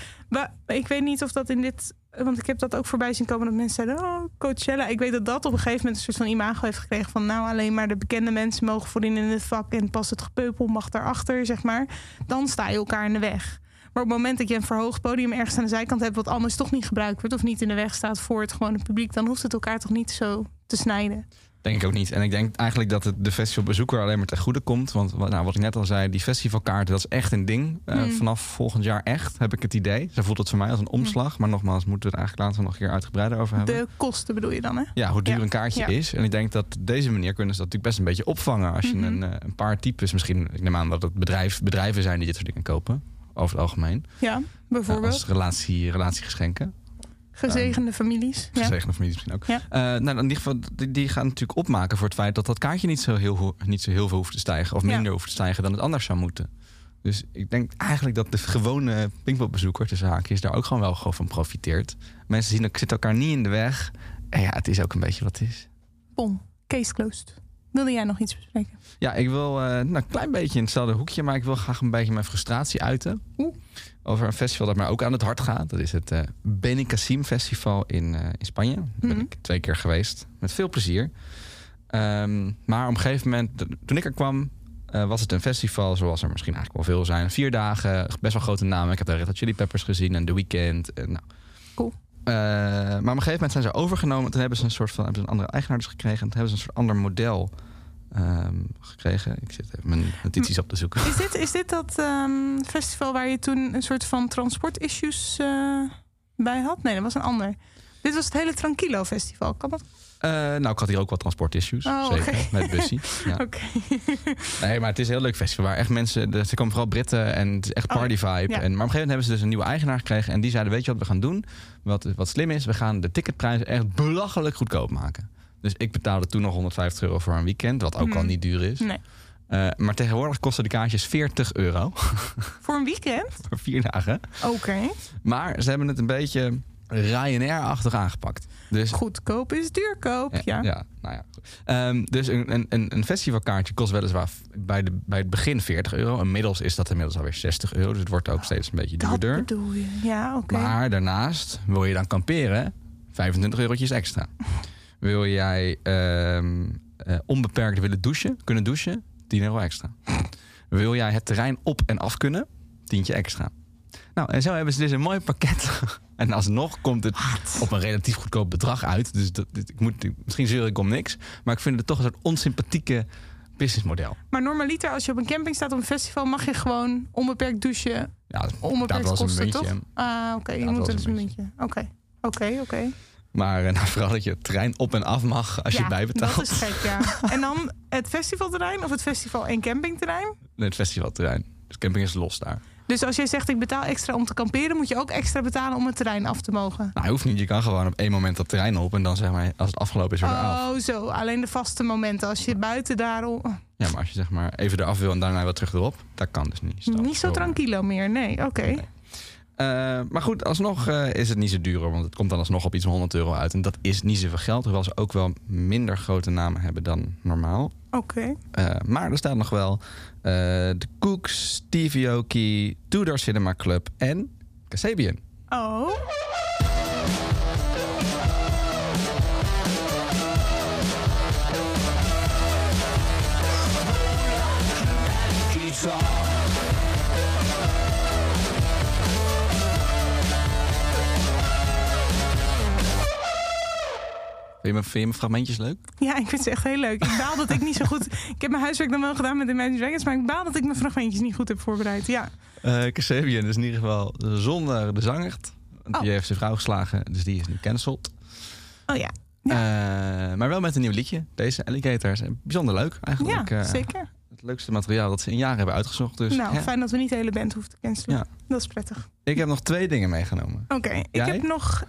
ik weet niet of dat in dit. Want ik heb dat ook voorbij zien komen dat mensen zeiden: Oh, Coachella. Ik weet dat dat op een gegeven moment een soort van imago heeft gekregen. Van nou, alleen maar de bekende mensen mogen voorin in het vak. En pas het gepeupel mag daarachter, zeg maar. Dan sta je elkaar in de weg. Maar op het moment dat je een verhoogd podium ergens aan de zijkant hebt. wat anders toch niet gebruikt wordt. of niet in de weg staat voor het gewone publiek. dan hoeft het elkaar toch niet zo te snijden. Denk ik ook niet. En ik denk eigenlijk dat het de festivalbezoeker alleen maar ten goede komt. Want wat- nou, wat ik net al zei, die festivalkaarten, dat is echt een ding. Eh, Hmm. Vanaf volgend jaar echt, heb ik het idee. Zo voelt het voor mij als een omslag. Maar nogmaals, moeten we het eigenlijk later nog een keer uitgebreider over hebben. De kosten bedoel je dan, hè? Ja, hoe duur Ja. een kaartje Ja. is. En ik denk dat op deze manier kunnen ze dat natuurlijk best een beetje opvangen. Als je Mhm. een, eh, een paar types, misschien, ik neem aan dat het bedrijf, bedrijven zijn die dit soort dingen kopen. Over het algemeen. Ja, bijvoorbeeld. als relatie, relatiegeschenken. Gezegende families. Ja. Gezegende familie misschien ook. Ja. Eh, nou, in ieder geval, die, die gaan natuurlijk opmaken voor het feit dat dat kaartje niet zo heel, niet zo heel veel hoeft te stijgen. Of Ja. minder hoeft te stijgen dan het anders zou moeten. Dus ik denk eigenlijk dat de gewone Pinkpop-bezoeker tussen haakjes daar ook gewoon wel gewoon van profiteert. Mensen zien ook, zitten elkaar niet in de weg. En ja, het is ook een beetje wat het is. Bon, case closed. Wilde jij nog iets bespreken? Ja, ik wil eh, nou, een klein beetje in hetzelfde hoekje, maar ik wil graag een beetje mijn frustratie uiten. Oeh. Over een festival dat mij ook aan het hart gaat. Dat is het eh Benicassim Festival in, eh, in Spanje. Daar ben Mhm. ik twee keer geweest. Met veel plezier. Ehm, maar op een gegeven moment, toen ik er kwam, was het een festival zoals er misschien eigenlijk wel veel zijn. Vier dagen, best wel grote namen. Ik heb daar Red Hot Chili Peppers gezien en The Weeknd. En, nou. Cool. Eh, maar op een gegeven moment zijn ze overgenomen. Toen hebben ze een soort van hebben ze een andere eigenaar dus gekregen. En toen hebben ze een soort ander model ehm, gekregen. Ik zit even mijn notities op te zoeken. Is dit, is dit dat ehm, festival waar je toen een soort van transportissues eh bij had? Nee, dat was een ander. Dit was het hele Tranquilo Festival. Kan dat? Eh, nou, ik had hier ook wat transportissues. Oh, zeker. Met bussie. Ja. Oké. Nee, maar het is een heel leuk festival waar echt mensen... Er komen vooral Britten en het is echt Oh, party vibe. ja. En, maar op een gegeven moment hebben ze dus een nieuwe eigenaar gekregen. En die zeiden, weet je wat we gaan doen? Wat, wat slim is, we gaan de ticketprijzen echt belachelijk goedkoop maken. Dus ik betaalde toen nog 150 euro voor een weekend. Wat ook al niet duur is. Nee. Eh, maar tegenwoordig kosten de kaartjes 40 euro Voor een weekend? voor vier dagen. Oké. Maar ze hebben het een beetje Ryanair-achtig aangepakt. Dus Goedkoop is duurkoop. Ja. ja, nou ja. Ehm, dus een, een- een, festivalkaartje kost weliswaar bij, de, bij het begin 40 euro. Inmiddels is dat inmiddels alweer 60 euro. Dus het wordt ook steeds een beetje Dat duurder. bedoel je. Ja, oké. Maar daarnaast wil je dan kamperen, 25 eurotjes extra. Wil jij ehm, eh, onbeperkt willen douchen, kunnen douchen, 10 euro extra. Wil jij het terrein op en af kunnen, tientje extra. Nou, en zo hebben ze dus een mooi pakket. En alsnog komt het op een relatief goedkoop bedrag uit. Dus dat, dit- ik moet, misschien zeur ik om niks. Maar ik vind het toch een soort onsympathieke businessmodel. Maar normaliter, als je op een camping staat op een festival, mag je gewoon onbeperkt douchen. Ja, dat Onbeperkt was een kosten, toch? Ah, oké. je dat moet er dus een muntje. Oké. Oké, oké. Maar eh, nou, vooral dat je het terrein op en af mag als je bijbetaalt. Dat is gek, ja. En dan het festivalterrein of het festival en campingterrein? Nee, het festivalterrein. Dus camping is los daar. Dus als jij zegt ik betaal extra om te kamperen, moet je ook extra betalen om het terrein af te mogen. Nou, hoeft niet. Je kan gewoon op één moment dat terrein op. En dan zeg maar, als het afgelopen is, weer af. Oh, zo. Alleen de vaste momenten. Als je buiten daarom. Ja, maar als je zeg maar even eraf wil en daarna weer terug erop. Dat kan dus niet. Niet zo tranquilo meer. Nee, oké. Eh, maar goed, alsnog eh, is het niet zo duur. Want het komt dan alsnog op iets van 100 euro uit. En dat is niet zoveel geld. Hoewel ze ook wel minder grote namen hebben dan normaal. Oké. Eh, maar er staat nog wel eh, de Cooks, Stevie Aoki, Tudor Cinema Club en Kasabian. Oh. Vind je, mijn, vind je mijn fragmentjes leuk? Ja, ik vind ze echt heel leuk. Ik baal dat ik niet zo goed. Ik heb mijn huiswerk dan wel gedaan met Imagine Dragons, maar ik baal dat ik mijn fragmentjes niet goed heb voorbereid. Ja. Eh Kasabian is in ieder geval zonder de zanger. Oh. Die heeft zijn vrouw geslagen, dus die is nu cancelled. Oh ja. Eh, maar wel met een nieuw liedje. Deze Alligators. Bijzonder leuk eigenlijk. Ja, Eh, zeker. Het leukste materiaal dat ze in jaren hebben uitgezocht. Dus nou, fijn dat we niet de hele band hoeven te cancelen. Ja. Dat is prettig. Ik heb nog twee dingen meegenomen. Oké, ik heb nog.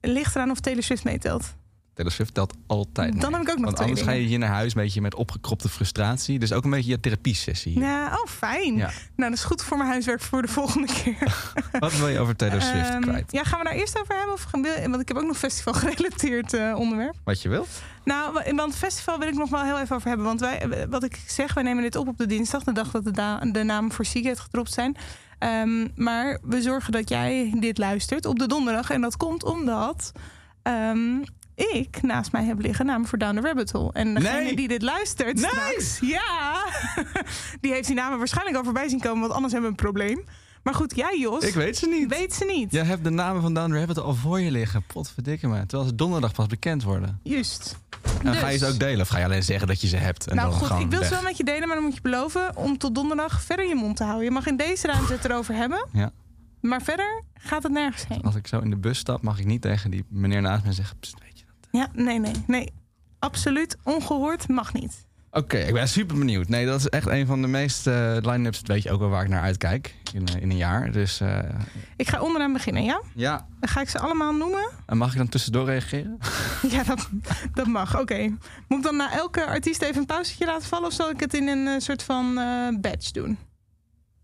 Ligt eraan of Taylor Swift meetelt. Taylor Swift telt altijd Dan mee. heb ik ook nog Want anders ga je hier naar huis een beetje met opgekropte frustratie. Dus ook een beetje je therapiesessie. Ja, oh, fijn. Ja. Nou, dat is goed voor mijn huiswerk voor de volgende keer. Wat wil je over Taylor Swift Ehm, kwijt? Ja, gaan we daar eerst over hebben? Of, gaan we- want ik heb ook nog festival-gerelateerd eh, onderwerp. Wat je wil? Nou, wa- want festival wil ik nog wel heel even over hebben. Want wij, wat ik zeg, wij nemen dit op op de dinsdag, de dag dat de, da- de namen voor Seagate gedropt zijn. Ehm, maar we zorgen dat jij dit luistert op de donderdag. En dat komt omdat ehm, ik naast mij heb liggen namen voor Down the Rabbit Hole. En degene Nee. die dit luistert Nee. straks, ja, die heeft die namen waarschijnlijk al voorbij zien komen. Want anders hebben we een probleem. Maar goed, jij Jos, Ik weet ze niet. weet ze niet. Jij hebt de namen van Down the Rabbit al voor je liggen. Potverdikke me. Terwijl ze donderdag pas bekend worden. Juist. En ga je ze Dus. ook delen? Of ga je alleen zeggen dat je ze hebt? En nou dan goed, ik wil weg? ze wel met je delen, maar dan moet je beloven om tot donderdag verder je mond te houden. Je mag in deze ruimte het erover hebben, Ja. maar verder gaat het nergens heen. Als ik zo in de bus stap, mag ik niet tegen die meneer naast me zeggen... "Pst, weet je? Ja, nee, nee, nee. Absoluut ongehoord mag niet. Oké, ik ben super benieuwd. Nee, dat is echt een van de meest eh line-ups. Dat weet je ook wel waar ik naar uitkijk in, eh, in een jaar. Dus eh, Ik ga onderaan beginnen, ja? ja. Dan ga ik ze allemaal noemen. En mag ik dan tussendoor reageren? Ja, dat, dat mag. Oké. Moet ik dan na elke artiest even een pauzetje laten vallen... of zal ik het in een soort van badge doen?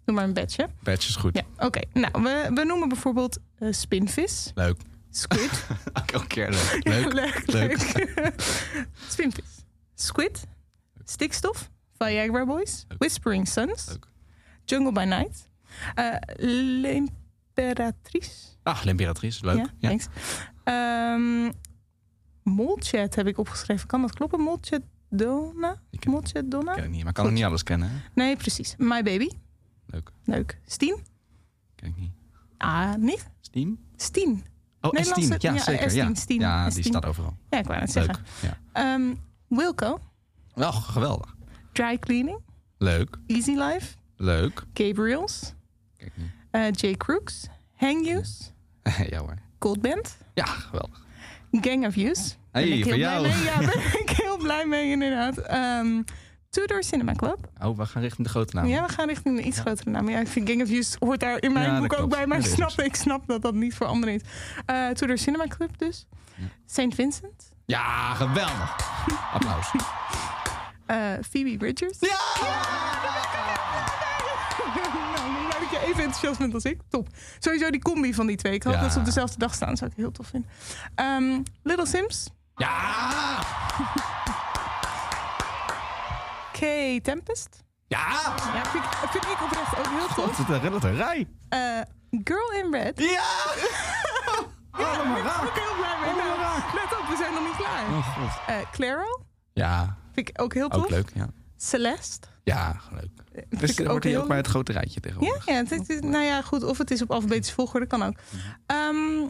Doe maar een badge, hè? Badge is goed. Ja, oké. Nou, we, we noemen bijvoorbeeld Spinvis, Leuk. Squid... Elke keer leuk. Leuk. leuk, leuk. Squid. Stikstof. Viagra Boys. Whispering Suns. Leuk. Jungle by Night. eh L'Imperatrice. Ah, L'Imperatrice. Leuk. Ja, Ja. thanks. Ehm, Molchat heb ik opgeschreven. Kan dat kloppen? Molchat Donna? Ik Molchat Donna? ken niet, maar ik kan ook niet alles kennen. Hè? Nee, precies. My Baby. Leuk. Leuk. Steen? Ken ik niet. Ah, niet? Steam? Steen. Oh, Nederlandse- Estien. Ja, ja, zeker. Ja, ja die staat overal. Ja, ik wou Leuk. zeggen. Ja. Ehm, Wilco. Wel, geweldig. Dry Cleaning, Leuk, Easy Life, leuk. Gabriels, Kijk eh J. Crooks, Hang Yous, ja hoor. Gold Band, Ja, geweldig. Gang of Youth. Hey, ben ik heel jou. Blij mee. Ja, daar ben ik heel blij mee inderdaad. Ehm Tudor Cinema Club. Oh, we gaan richting de grote naam. Ja, we gaan richting een iets grotere naam. Ja, ik vind Gang of Youth hoort daar in mijn Ja, boek ook bij. Maar ik snap, ik snap dat dat niet voor anderen is. Eh Tudor Cinema Club dus. St. Vincent. Ja, geweldig. Applaus. eh, Phoebe Bridgers. Ja! nou, nu ik je even enthousiast bent als ik. Top. Sowieso die combi van die twee. Ik hoop dat ze op dezelfde dag staan. Zou ik heel tof vinden. Ehm, Little Sims. Ja! K. Tempest. Ja! Ja, vind ik, vind ik oprecht ook heel tof. Wat een relaterij? Eh, Girl in Red. Ja! Allemaal Daar ben raak. ik heel blij mee. Nou, let op, we zijn nog niet klaar. Oh god. Eh, Claro. Ja, Vind ik ook heel tof. ook leuk, ja. Celeste. Ja, leuk. Vind Dus ik ook wordt hier heel ook bij het grote rijtje Ja, tegenwoordig. ja het is, nou ja, goed. Of het is op alfabetische volgorde, kan ook. Ehm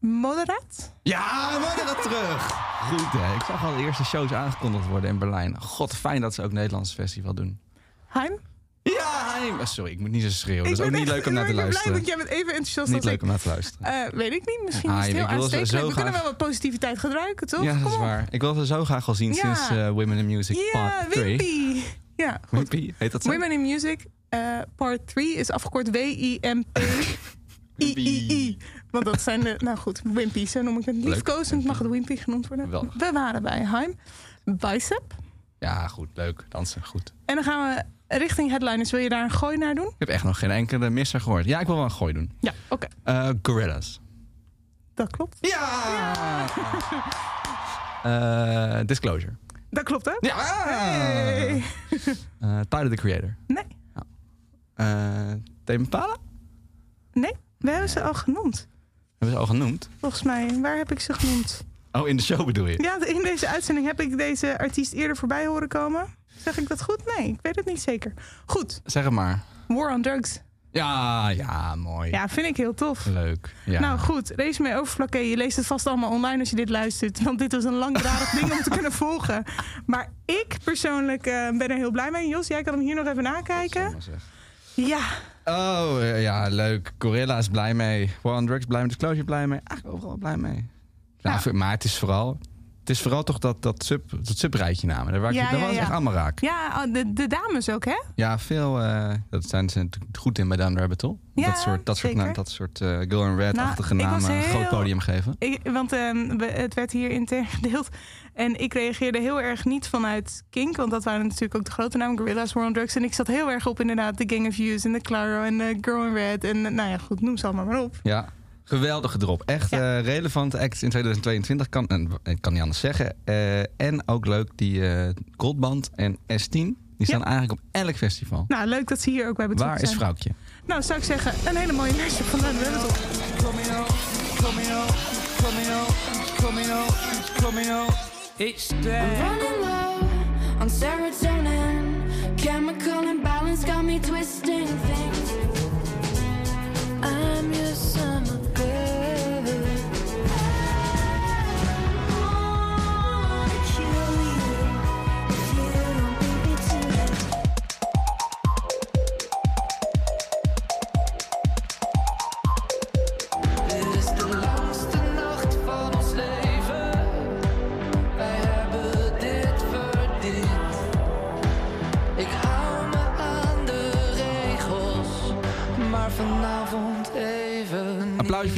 Moderat. Ja, dat terug. Goed, hè. Ik zag al de eerste shows aangekondigd worden in Berlijn. God, fijn dat ze ook Nederlands festival doen. Heim. Ja, nee, maar sorry, ik moet niet zo schreeuwen. Dat is Ik ook niet echt- leuk om naar te Ik ben blij luisteren. dat jij bent even enthousiast Niet als leuk ik. om naar te luisteren. Eh, weet ik niet. Misschien Ah, is het heel ik aanstekelijk. zo We kunnen wel wat positiviteit gebruiken, toch? Ja, dat Kom is waar. Ik wil ze zo graag al zien Ja. sinds eh, Women in Music Ja, Part 3. Wimpy. Ja, goed. Wimpy, heet dat zo? Women in Music eh, Part 3 is afgekort W-I-M-P-I-I-I. Want dat zijn de... Nou goed, Wimpy, zo noem ik het. Liefkozend mag het Wimpy genoemd worden. We waren bij Heim. Bicep. Ja, goed, leuk. Dansen, goed. En dan gaan we richting headliners. Wil je daar een gooi naar doen? Ik heb echt nog geen enkele misser gehoord. Ja, ik wil wel een gooi doen. Ja, oké. Eh Gorillas. Dat klopt. Ja! Eh, Disclosure. Dat klopt, hè? Ja! Hey. Eh, Tyler, the Creator. Nee. Eh Tame Impala? Nee, we hebben ze al genoemd. Hebben ze al genoemd? Volgens mij. Waar heb ik ze genoemd? Oh, in de show bedoel je? Ja, in deze uitzending heb ik deze artiest eerder voorbij horen komen. Zeg ik dat goed? Nee, ik weet het niet zeker. Goed, Zeg het maar. War on Drugs. Ja, ja, mooi. Ja, vind ik heel tof. Leuk. Ja. Nou goed, resume overflakke. Je leest het vast allemaal online als je dit luistert. Want dit was een langdradig ding om te kunnen volgen. Maar ik persoonlijk eh, ben er heel blij mee. Jos, jij kan hem hier nog even nakijken. Ja, Oh, eh, ja, leuk. Gorilla is blij mee. War on Drugs blij mee. Disclosure blij mee. Eigenlijk overal blij mee. Ja, Ja. Maar het is vooral... Het is vooral toch dat, dat, sub, dat subrijtje namen. Daar, waar ik- daar ja, was ja. echt allemaal raak. ja de, de dames ook, hè? Ja, veel... eh, dat zijn ze natuurlijk goed in bij the Rabbit. Ja, dat soort, dat soort, zeker. na- dat soort eh, Girl in Red-achtige Nou, namen een groot podium geven. Ik, want we- het werd hier intern gedeeld. En ik reageerde heel erg niet vanuit Kink. Want dat waren natuurlijk ook de grote namen. Gorilla's, War on Drugs. En ik zat heel erg op inderdaad de Gang of Youth en de Claro en de Girl in Red. En nou ja, goed, noem ze allemaal maar op. Ja, geweldige drop. Echt Ja. eh, relevante acts in 2022. Kan, en, ik kan niet anders zeggen. Eh, en ook leuk, die eh Goldband en S10. Die staan eigenlijk op elk festival. Nou, leuk dat ze hier ook bij betrokken Waar is zijn. vrouwtje? Nou, zou ik zeggen, een hele mooie lijstje van de serotonin. Chemical imbalance got me twisting things. I'm your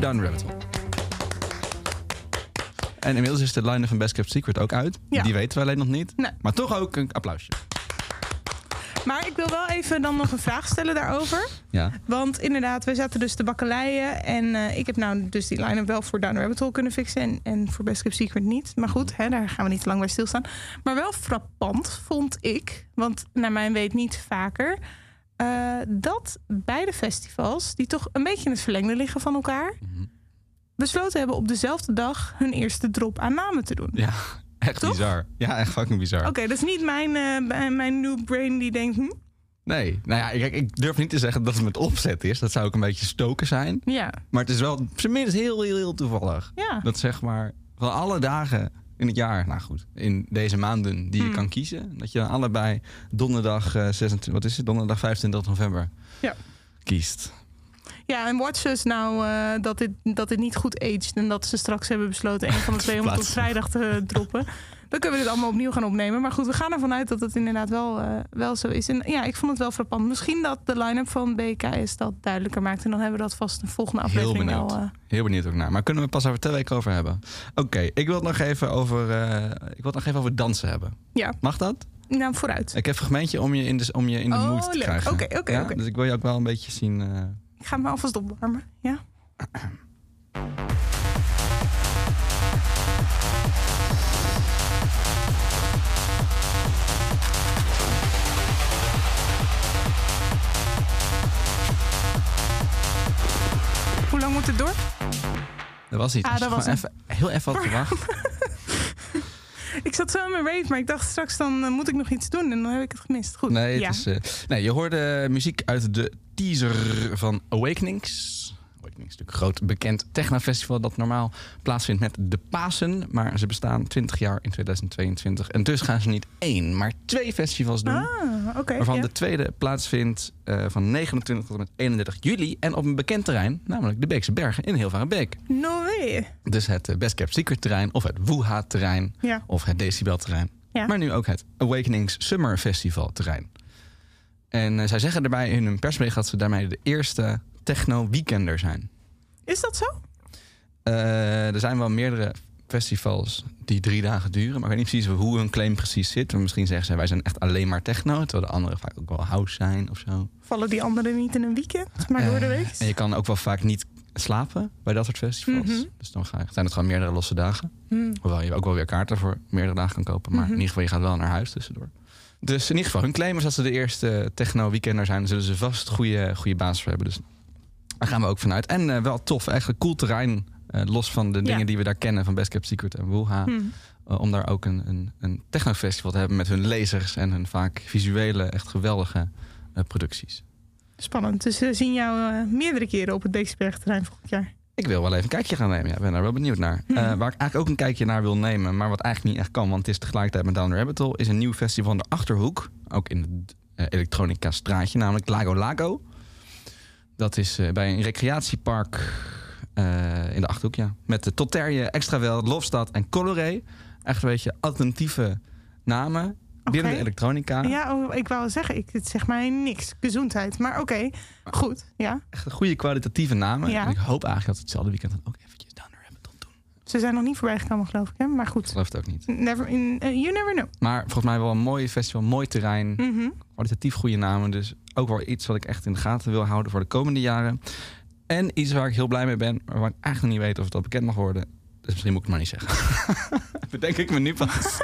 Down the Rabbit Hole. En inmiddels is de line van Best Kept Secret ook uit. Ja. Die weten we alleen nog niet. Nee. Maar toch ook een applausje. Maar ik wil wel even dan nog een vraag stellen daarover. Ja. Want inderdaad, we zaten dus te bakkeleien. En eh, ik heb nou dus die line-up wel voor Down Rabbit Hole kunnen fixen. En, en voor Best Kept Secret niet. Maar goed, hè, daar gaan we niet te lang bij stilstaan. Maar wel frappant vond ik, want naar mijn weet niet vaker... eh, dat beide festivals, die toch een beetje in het verlengde liggen van elkaar... besloten hebben op dezelfde dag hun eerste drop aan namen te doen. Ja, echt Toch? bizar. Ja, echt fucking bizar. Oké, dat is niet mijn, eh, mijn new brain die denkt... Hm, Nee, nou ja, ik, ik durf niet te zeggen dat het met opzet is. Dat zou ook een beetje stoken zijn. ja, Maar het is wel, minst heel, heel, heel toevallig. ja. Dat zeg maar, van alle dagen in het jaar. Nou goed, in deze maanden die je Hmm. kan kiezen. Dat je dan allebei donderdag, eh 26, wat is het? Donderdag 25 november Ja. kiest. Ja, en watch us nou eh, dat, dit, dat dit niet goed aged. En dat ze straks hebben besloten een van de twee om het op vrijdag te droppen. Dan kunnen we dit allemaal opnieuw gaan opnemen. Maar goed, we gaan ervan uit dat het inderdaad wel, eh, wel zo is. En ja, ik vond het wel frappant. Misschien dat de line-up van BKS dat duidelijker maakt. En dan hebben we dat vast een volgende Heel aflevering benieuwd. wel. eh, Heel benieuwd ook naar. Maar kunnen we pas over twee weken over hebben? Oké, ik wil het nog even over, eh, ik wil het nog even over dansen hebben. ja, Mag dat? nou vooruit. Ik heb een fragmentje om je in de, om je in de Oh, mood te leuk. krijgen. Oké, oké, Ja? oké. Dus ik wil je ook wel een beetje zien. Ik ga me alvast opwarmen. Ja. moet het door? er was iets. Ah, dat was even, heel even had gewacht. Ik zat zo in mijn rave, maar ik dacht straks dan eh, moet ik nog iets doen en dan heb ik het gemist. Goed. Nee, het ja. is, eh, nee, je hoorde muziek uit de teaser van Awakenings. Awakenings is natuurlijk een groot bekend technofestival dat normaal plaatsvindt met de Pasen. Maar ze bestaan 20 jaar in 2022. En dus gaan ze niet één, maar twee festivals doen. Ah, waarvan de tweede plaatsvindt eh, van 29 tot en met 31 juli. En op een bekend terrein, namelijk de Beekse Bergen in Hilvarenbeek. No way. Dus het eh, Best Kept Secret terrein of het Wuha terrein of het Decibel terrein. Maar nu ook het Awakenings Summer Festival terrein. En eh, zij zeggen erbij in hun persbericht dat ze daarmee de eerste techno-weekender zijn. Is dat zo? Eh, er zijn wel meerdere festivals die drie dagen duren. Maar ik weet niet precies hoe hun claim precies zit. Misschien zeggen ze wij zijn echt alleen maar techno. Terwijl de anderen vaak ook wel house zijn of zo. Vallen die anderen niet in een weekend, maar door de Eh, week? En je kan ook wel vaak niet slapen bij dat soort festivals. Mhm. Dus dan ga zijn het gewoon meerdere losse dagen. Hmm. Hoewel je ook wel weer kaarten voor meerdere dagen kan kopen. Maar Mhm. in ieder geval, je gaat wel naar huis tussendoor. Dus in ieder geval, hun claim is dat ze de eerste techno-weekender zijn. Zullen ze vast goede, goede basis voor hebben. Dus daar gaan we ook vanuit. En eh, wel tof, eigenlijk cool terrein. eh, los van de Ja. dingen die we daar kennen van Best Kept Secret en Wuha. Hmm. eh, om daar ook een, een, een technofestival te hebben met hun lasers en hun vaak visuele, echt geweldige producties. Spannend. Dus we zien jou meerdere keren op het Beeksbergterrein volgend jaar. Ik wil wel even een kijkje gaan nemen. Ja, ik ben daar wel benieuwd naar. Eh, waar ik eigenlijk ook een kijkje naar wil nemen, maar wat eigenlijk niet echt kan, want het is tegelijkertijd met Down the Rabbit Hole, is een nieuw festival in de Achterhoek. Ook in het elektronica straatje, namelijk Lago Lago. Dat is eh, bij een recreatiepark eh, in de Achterhoek, ja. Met de Totterje, Extrawel, Lofstad en Coloré. Echt een beetje alternatieve namen binnen de elektronica. Ja, oh, ik wou zeggen, ik, het zegt mij niks. Gezondheid. Maar oké, goed. Ja. Echt goede kwalitatieve namen. Ja. En ik hoop eigenlijk dat we hetzelfde weekend dan ook eventjes Down Rabbit Hole doen. Ze zijn nog niet voorbij gekomen, geloof ik. Hè? Maar Ik goed. geloof het ook niet. Never in, eh, you never know. Maar volgens mij wel een mooi festival, mooi terrein. Mhm. kwalitatief goede namen. Dus ook wel iets wat ik echt in de gaten wil houden voor de komende jaren. En iets waar ik heel blij mee ben, maar waar ik eigenlijk nog niet weet of het al bekend mag worden. Dus misschien moet ik het maar niet zeggen. Bedenk ik me nu pas.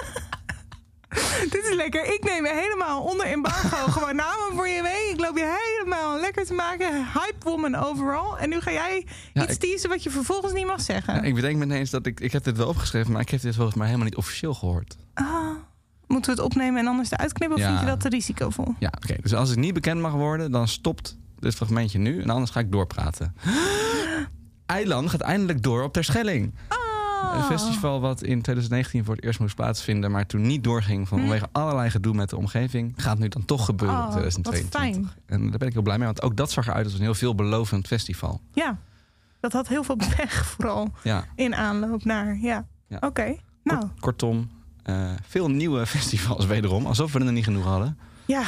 Dit is lekker. Ik neem je helemaal onder embargo gewoon namen voor je mee. Ik loop je helemaal lekker te maken. Hype woman overal. En nu ga jij Ja, iets ik- teasen wat je vervolgens niet mag zeggen. Ja, ik bedenk me ineens dat ik... Ik heb dit wel opgeschreven, maar ik heb dit volgens mij helemaal niet officieel gehoord. Ah, moeten we het opnemen en anders eruit knippen? Of Ja. vind je dat te risicovol? Ja, oké. Dus als het niet bekend mag worden, dan stopt dit fragmentje nu. En anders ga ik doorpraten. Eiland gaat eindelijk door op Terschelling. Ah. Een festival wat in 2019 voor het eerst moest plaatsvinden, maar toen niet doorging Hm. vanwege allerlei gedoe met de omgeving, gaat nu dan toch gebeuren in Oh, 2022. wat En daar ben ik heel blij mee, want ook dat zag eruit als een heel veelbelovend festival. Ja, dat had heel veel weg vooral Ja, in aanloop naar. Ja, Ja. oké. Nou, Kort- kortom, eh, veel nieuwe festivals wederom, alsof we er niet genoeg hadden. ja,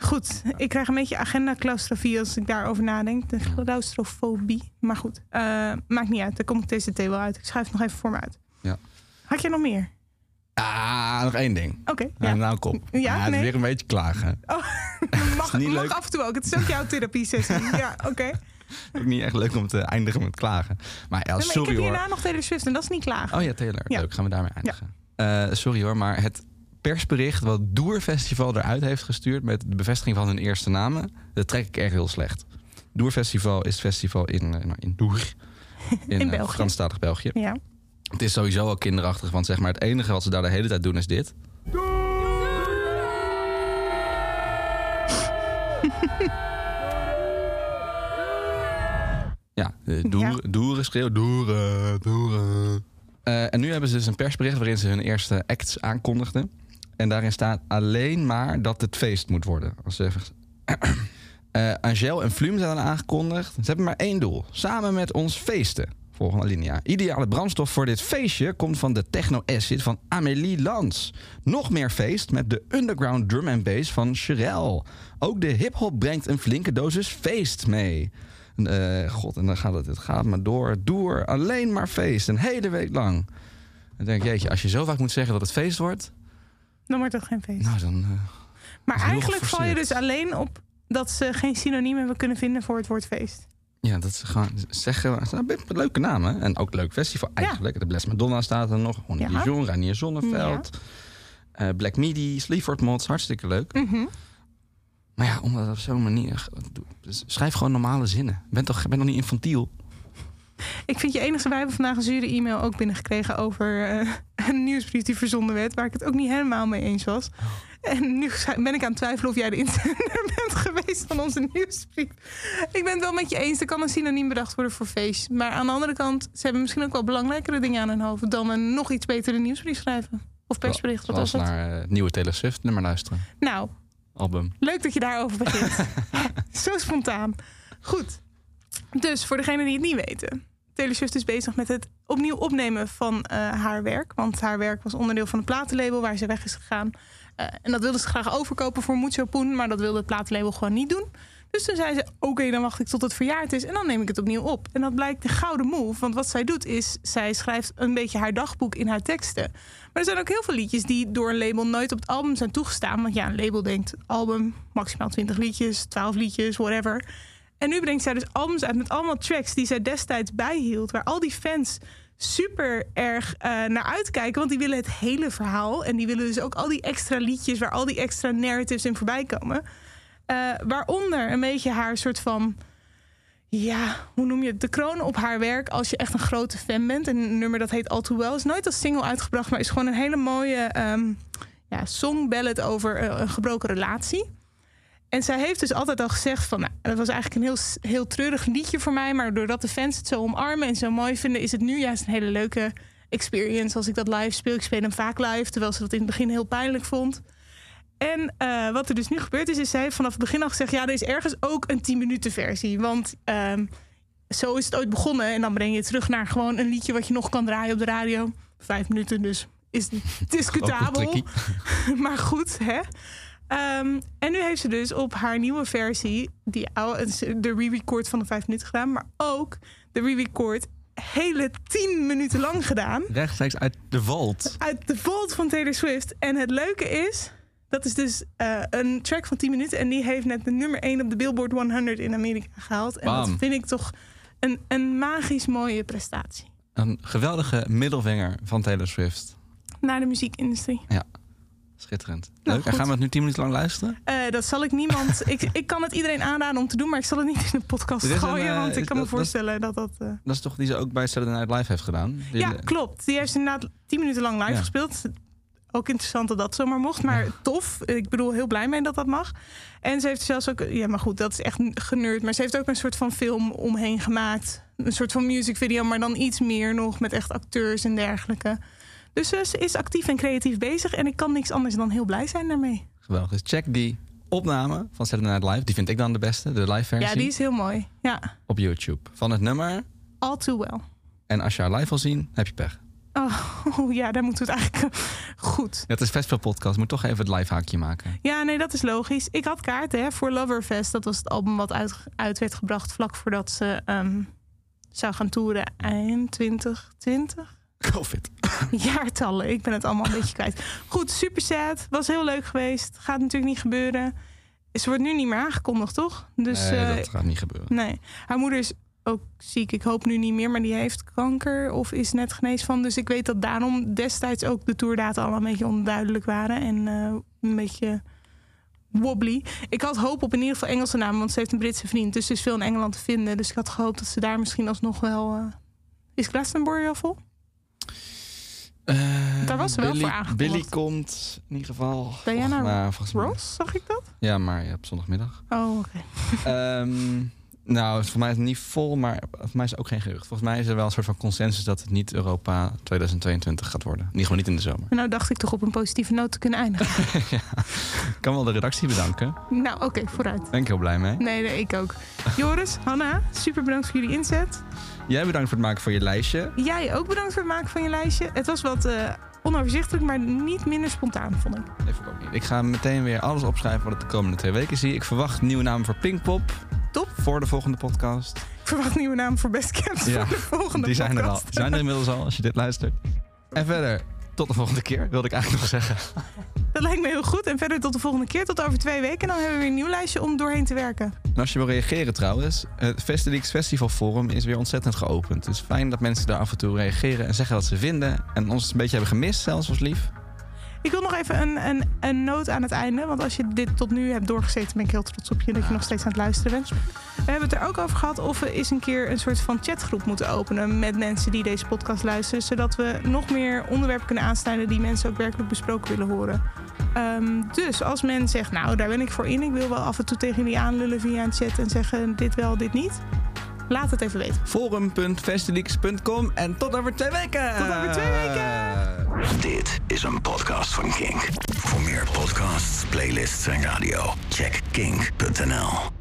goed. Ik krijg een beetje agenda-claustrofie als ik daarover nadenk. De claustrofobie. Maar goed, eh, maakt niet uit. Daar kom ik TCT wel uit. Ik schrijf het nog even voor me uit. Ja. Had je nog meer? Ah, nog één ding. Oké, ja. nou kom. Ja, het is nee. weer een beetje klagen. mag, niet mag leuk. af en toe ook. Het is ook jouw therapie-sessie. ja, oké. Ook niet echt leuk om te eindigen met klagen. Maar ja, Nee, maar sorry ik heb hoor. hierna nog Taylor Swift en dat is niet klagen. Oh ja, Taylor. Ja. Leuk, gaan we daarmee eindigen. Eh, sorry hoor, maar het persbericht wat Doer Festival eruit heeft gestuurd... met de bevestiging van hun eerste namen... dat trek ik echt heel slecht. Doer Festival is het festival in, nou, in Doer. In, eh, België. Franstalig België. Ja. Het is sowieso al kinderachtig, want zeg maar, het enige wat ze daar de hele tijd doen is dit. Ja, doeren, doeren schreeuwen, doeren, doeren. Eh, en nu hebben ze dus een persbericht waarin ze hun eerste acts aankondigden. En daarin staat alleen maar dat het feest moet worden. Als even... Eh, Angel en Flume zijn dan aangekondigd. Ze hebben maar één doel. Samen met ons feesten. Volgende alinea. Ideale brandstof voor dit feestje komt van de techno acid van Amélie Lans. Nog meer feest met de underground drum and bass van Sherelle. Ook de hip-hop brengt een flinke dosis feest mee. Eh, God, en dan gaat het, het gaat maar door, door. Alleen maar feest, een hele week lang. Dan denk ik, jeetje, als je zo vaak moet zeggen dat het feest wordt, Dan wordt het geen feest. nou dan. eh, maar eigenlijk val je dus alleen op dat ze geen synoniem hebben kunnen vinden voor het woord feest. ja, dat ze gewoon zeggen. Zijn best leuke namen. En ook leuk festival eigenlijk. De Bless Madonna staat er nog. Ronnie Ja. Dijon, Reinier Zonneveld. eh, Black Midi, Sleaford Mods, hartstikke leuk. Mhm. Maar ja, om dat op zo'n manier. Schrijf gewoon normale zinnen. Ben toch, ben toch niet infantiel? Ik vind je enige, wij hebben vandaag een zure e-mail ook binnengekregen over eh, een nieuwsbrief die verzonden werd, waar ik het ook niet helemaal mee eens was. En nu ben ik aan het twijfelen of jij de inzender bent geweest van onze nieuwsbrief. Ik ben het wel met je eens, er kan een synoniem bedacht worden voor feest. Maar aan de andere kant, ze hebben misschien ook wel belangrijkere dingen aan hun hoofd dan een nog iets betere nieuwsbrief schrijven. Of persbericht, wat was Zoals het? naar eh, het nieuwe Taylor Swift nummer luisteren. Nou, Album. Leuk dat je daarover begint. Zo spontaan. Goed. Dus voor degenen die het niet weten. Taylor Swift is bezig met het opnieuw opnemen van eh, haar werk. Want haar werk was onderdeel van een platenlabel waar ze weg is gegaan. Eh, en dat wilde ze graag overkopen voor Mucho Poen. Maar dat wilde het platenlabel gewoon niet doen. Dus toen zei ze, oké, dan wacht ik tot het verjaard is. En dan neem ik het opnieuw op. En dat blijkt de gouden move. Want wat zij doet is, zij schrijft een beetje haar dagboek in haar teksten. Maar er zijn ook heel veel liedjes die door een label nooit op het album zijn toegestaan. Want ja, een label denkt album, maximaal 20 liedjes, 12 liedjes, whatever. En nu brengt zij dus albums uit met allemaal tracks die zij destijds bijhield. Waar al die fans super erg eh, naar uitkijken. Want die willen het hele verhaal. En die willen dus ook al die extra liedjes waar al die extra narratives in voorbij komen. Eh, waaronder een beetje haar soort van ja, hoe noem je het? De kroon op haar werk als je echt een grote fan bent. En een nummer dat heet All Well is nooit als single uitgebracht, maar is gewoon een hele mooie ehm ja, song ballad over eh, een gebroken relatie. En zij heeft dus altijd al gezegd van, nou, dat was eigenlijk een heel, heel treurig liedje voor mij, maar doordat de fans het zo omarmen en zo mooi vinden, is het nu juist een hele leuke experience als ik dat live speel. Ik speel hem vaak live, terwijl ze dat in het begin heel pijnlijk vond. En eh, wat er dus nu gebeurd is, is zij vanaf het begin al gezegd: ja, er is ergens ook een 10 minuten versie. Want ehm, zo is het ooit begonnen. En dan breng je het terug naar gewoon een liedje wat je nog kan draaien op de radio. Vijf minuten, dus is discutabel. maar goed, hè? Ehm, en nu heeft ze dus op haar nieuwe versie die oude, de re-record van de vijf minuten gedaan, maar ook de re-record hele tien minuten lang gedaan Rechtstreeks uit de vault. uit de vault van Taylor Swift. En het leuke is, dat is dus eh, een track van 10 minuten. En die heeft net de nummer 1 op de Billboard 100 in Amerika gehaald. En dat vind ik toch een, een magisch mooie prestatie. Een geweldige middelvinger van Taylor Swift. Naar de muziekindustrie. Schitterend. Nou, Leuk. en gaan we het nu 10 minuten lang luisteren? Eh, dat zal ik niemand. ik, ik kan het iedereen aanraden om te doen, maar ik zal het niet in de podcast een, gooien. eh, want ik kan me dat- voorstellen dat dat. Dat is toch die ze ook bij Saturday Night Live heeft gedaan? Die- Ja, klopt. Die heeft inderdaad 10 minuten lang live Ja. gespeeld. Ook interessant dat dat zomaar mocht, maar tof. Ik bedoel, heel blij mee dat dat mag. En ze heeft zelfs ook, ja, maar goed, dat is echt generd. Maar ze heeft ook een soort van film omheen gemaakt. Een soort van music video, maar dan iets meer nog met echt acteurs en dergelijke. Dus eh, ze is actief en creatief bezig en ik kan niks anders dan heel blij zijn daarmee. Geweldig. Dus check die opname van Saturday Night Live. Die vind ik dan de beste, de live versie. Ja, die is heel mooi. Ja, Op YouTube. Van het nummer. all too well. En als je haar live wil zien, heb je pech. Oh ja, daar moeten we het eigenlijk eh, goed. Het is Festival Podcast. Moet toch even het live haakje maken. Ja, nee, dat is logisch. Ik had kaarten hè, voor Loverfest. Dat was het album wat uit, uit werd gebracht vlak voordat ze ehm, zou gaan toeren eind 2020. Covid. Jaartallen, ik ben het allemaal een beetje kwijt. Goed, super sad. Was heel leuk geweest. Gaat natuurlijk niet gebeuren. Ze wordt nu niet meer aangekondigd, toch? Dus nee, eh, dat gaat niet gebeuren. nee. Haar moeder is ook ziek. Ik hoop nu niet meer, maar die heeft kanker of is net genezen van. Dus ik weet dat daarom destijds ook de tourdata al een beetje onduidelijk waren. En eh, een beetje wobbly. Ik had hoop op in ieder geval Engelse namen, want ze heeft een Britse vriend. Dus er is veel in Engeland te vinden. Dus ik had gehoopt dat ze daar misschien alsnog wel... eh, Is Glastonbury al vol? Eh, Daar was ze wel voor aangekondigd. Billy komt in ieder geval. Diana volgens mij- volgens mij- Ross, zag ik dat? Ja, maar ja, op zondagmiddag. Oh, oké. Ehm, Nou, voor mij is het niet vol, maar voor mij is het ook geen gerucht. Volgens mij is er wel een soort van consensus dat het niet Europa 2022 gaat worden. Ieder geval niet in de zomer. Nou dacht ik toch op een positieve noot te kunnen eindigen. Ik kan wel de redactie bedanken. nou, oké, vooruit. Daar ben ik heel blij mee. Nee, nee, ik ook. Joris, Hanna, super bedankt voor jullie inzet. Jij bedankt voor het maken van je lijstje. Jij ook bedankt voor het maken van je lijstje. Het was wat eh, onoverzichtelijk, maar niet minder spontaan, vond ik. Nee, vond ik ook niet. Ik ga meteen weer alles opschrijven wat ik de komende twee weken zie. Ik verwacht nieuwe namen voor Pinkpop. Top. Voor de volgende podcast. Ik verwacht nieuwe naam voor Best Camps Ja, voor de volgende Die zijn er al. Die zijn er inmiddels al, als je dit luistert. En verder, tot de volgende keer, wilde ik eigenlijk nog zeggen. Dat lijkt me heel goed. En verder tot de volgende keer, tot over twee weken. En dan hebben we weer een nieuw lijstje om doorheen te werken. En als je wil reageren trouwens, het Festelix Festival Forum is weer ontzettend geopend. Is fijn dat mensen daar af en toe reageren en zeggen wat ze vinden. En ons een beetje hebben gemist, zelfs was lief. Ik wil nog even een, een, een noot aan het einde. Want als je dit tot nu hebt doorgezeten, ben ik heel trots op je dat je nog steeds aan het luisteren bent. We hebben het er ook over gehad of we eens een keer een soort van chatgroep moeten openen met mensen die deze podcast luisteren. Zodat we nog meer onderwerpen kunnen aansnijden die mensen ook werkelijk besproken willen horen. Ehm, dus als men zegt, nou daar ben ik voor in, ik wil wel af en toe tegen jullie aanlullen via een chat en zeggen dit wel, dit niet. Laat het even weten. Forum.festelix.com en tot over twee weken! Tot over twee weken! Dit is een podcast van Kink. Voor meer podcasts, playlists en radio, check kink.nl.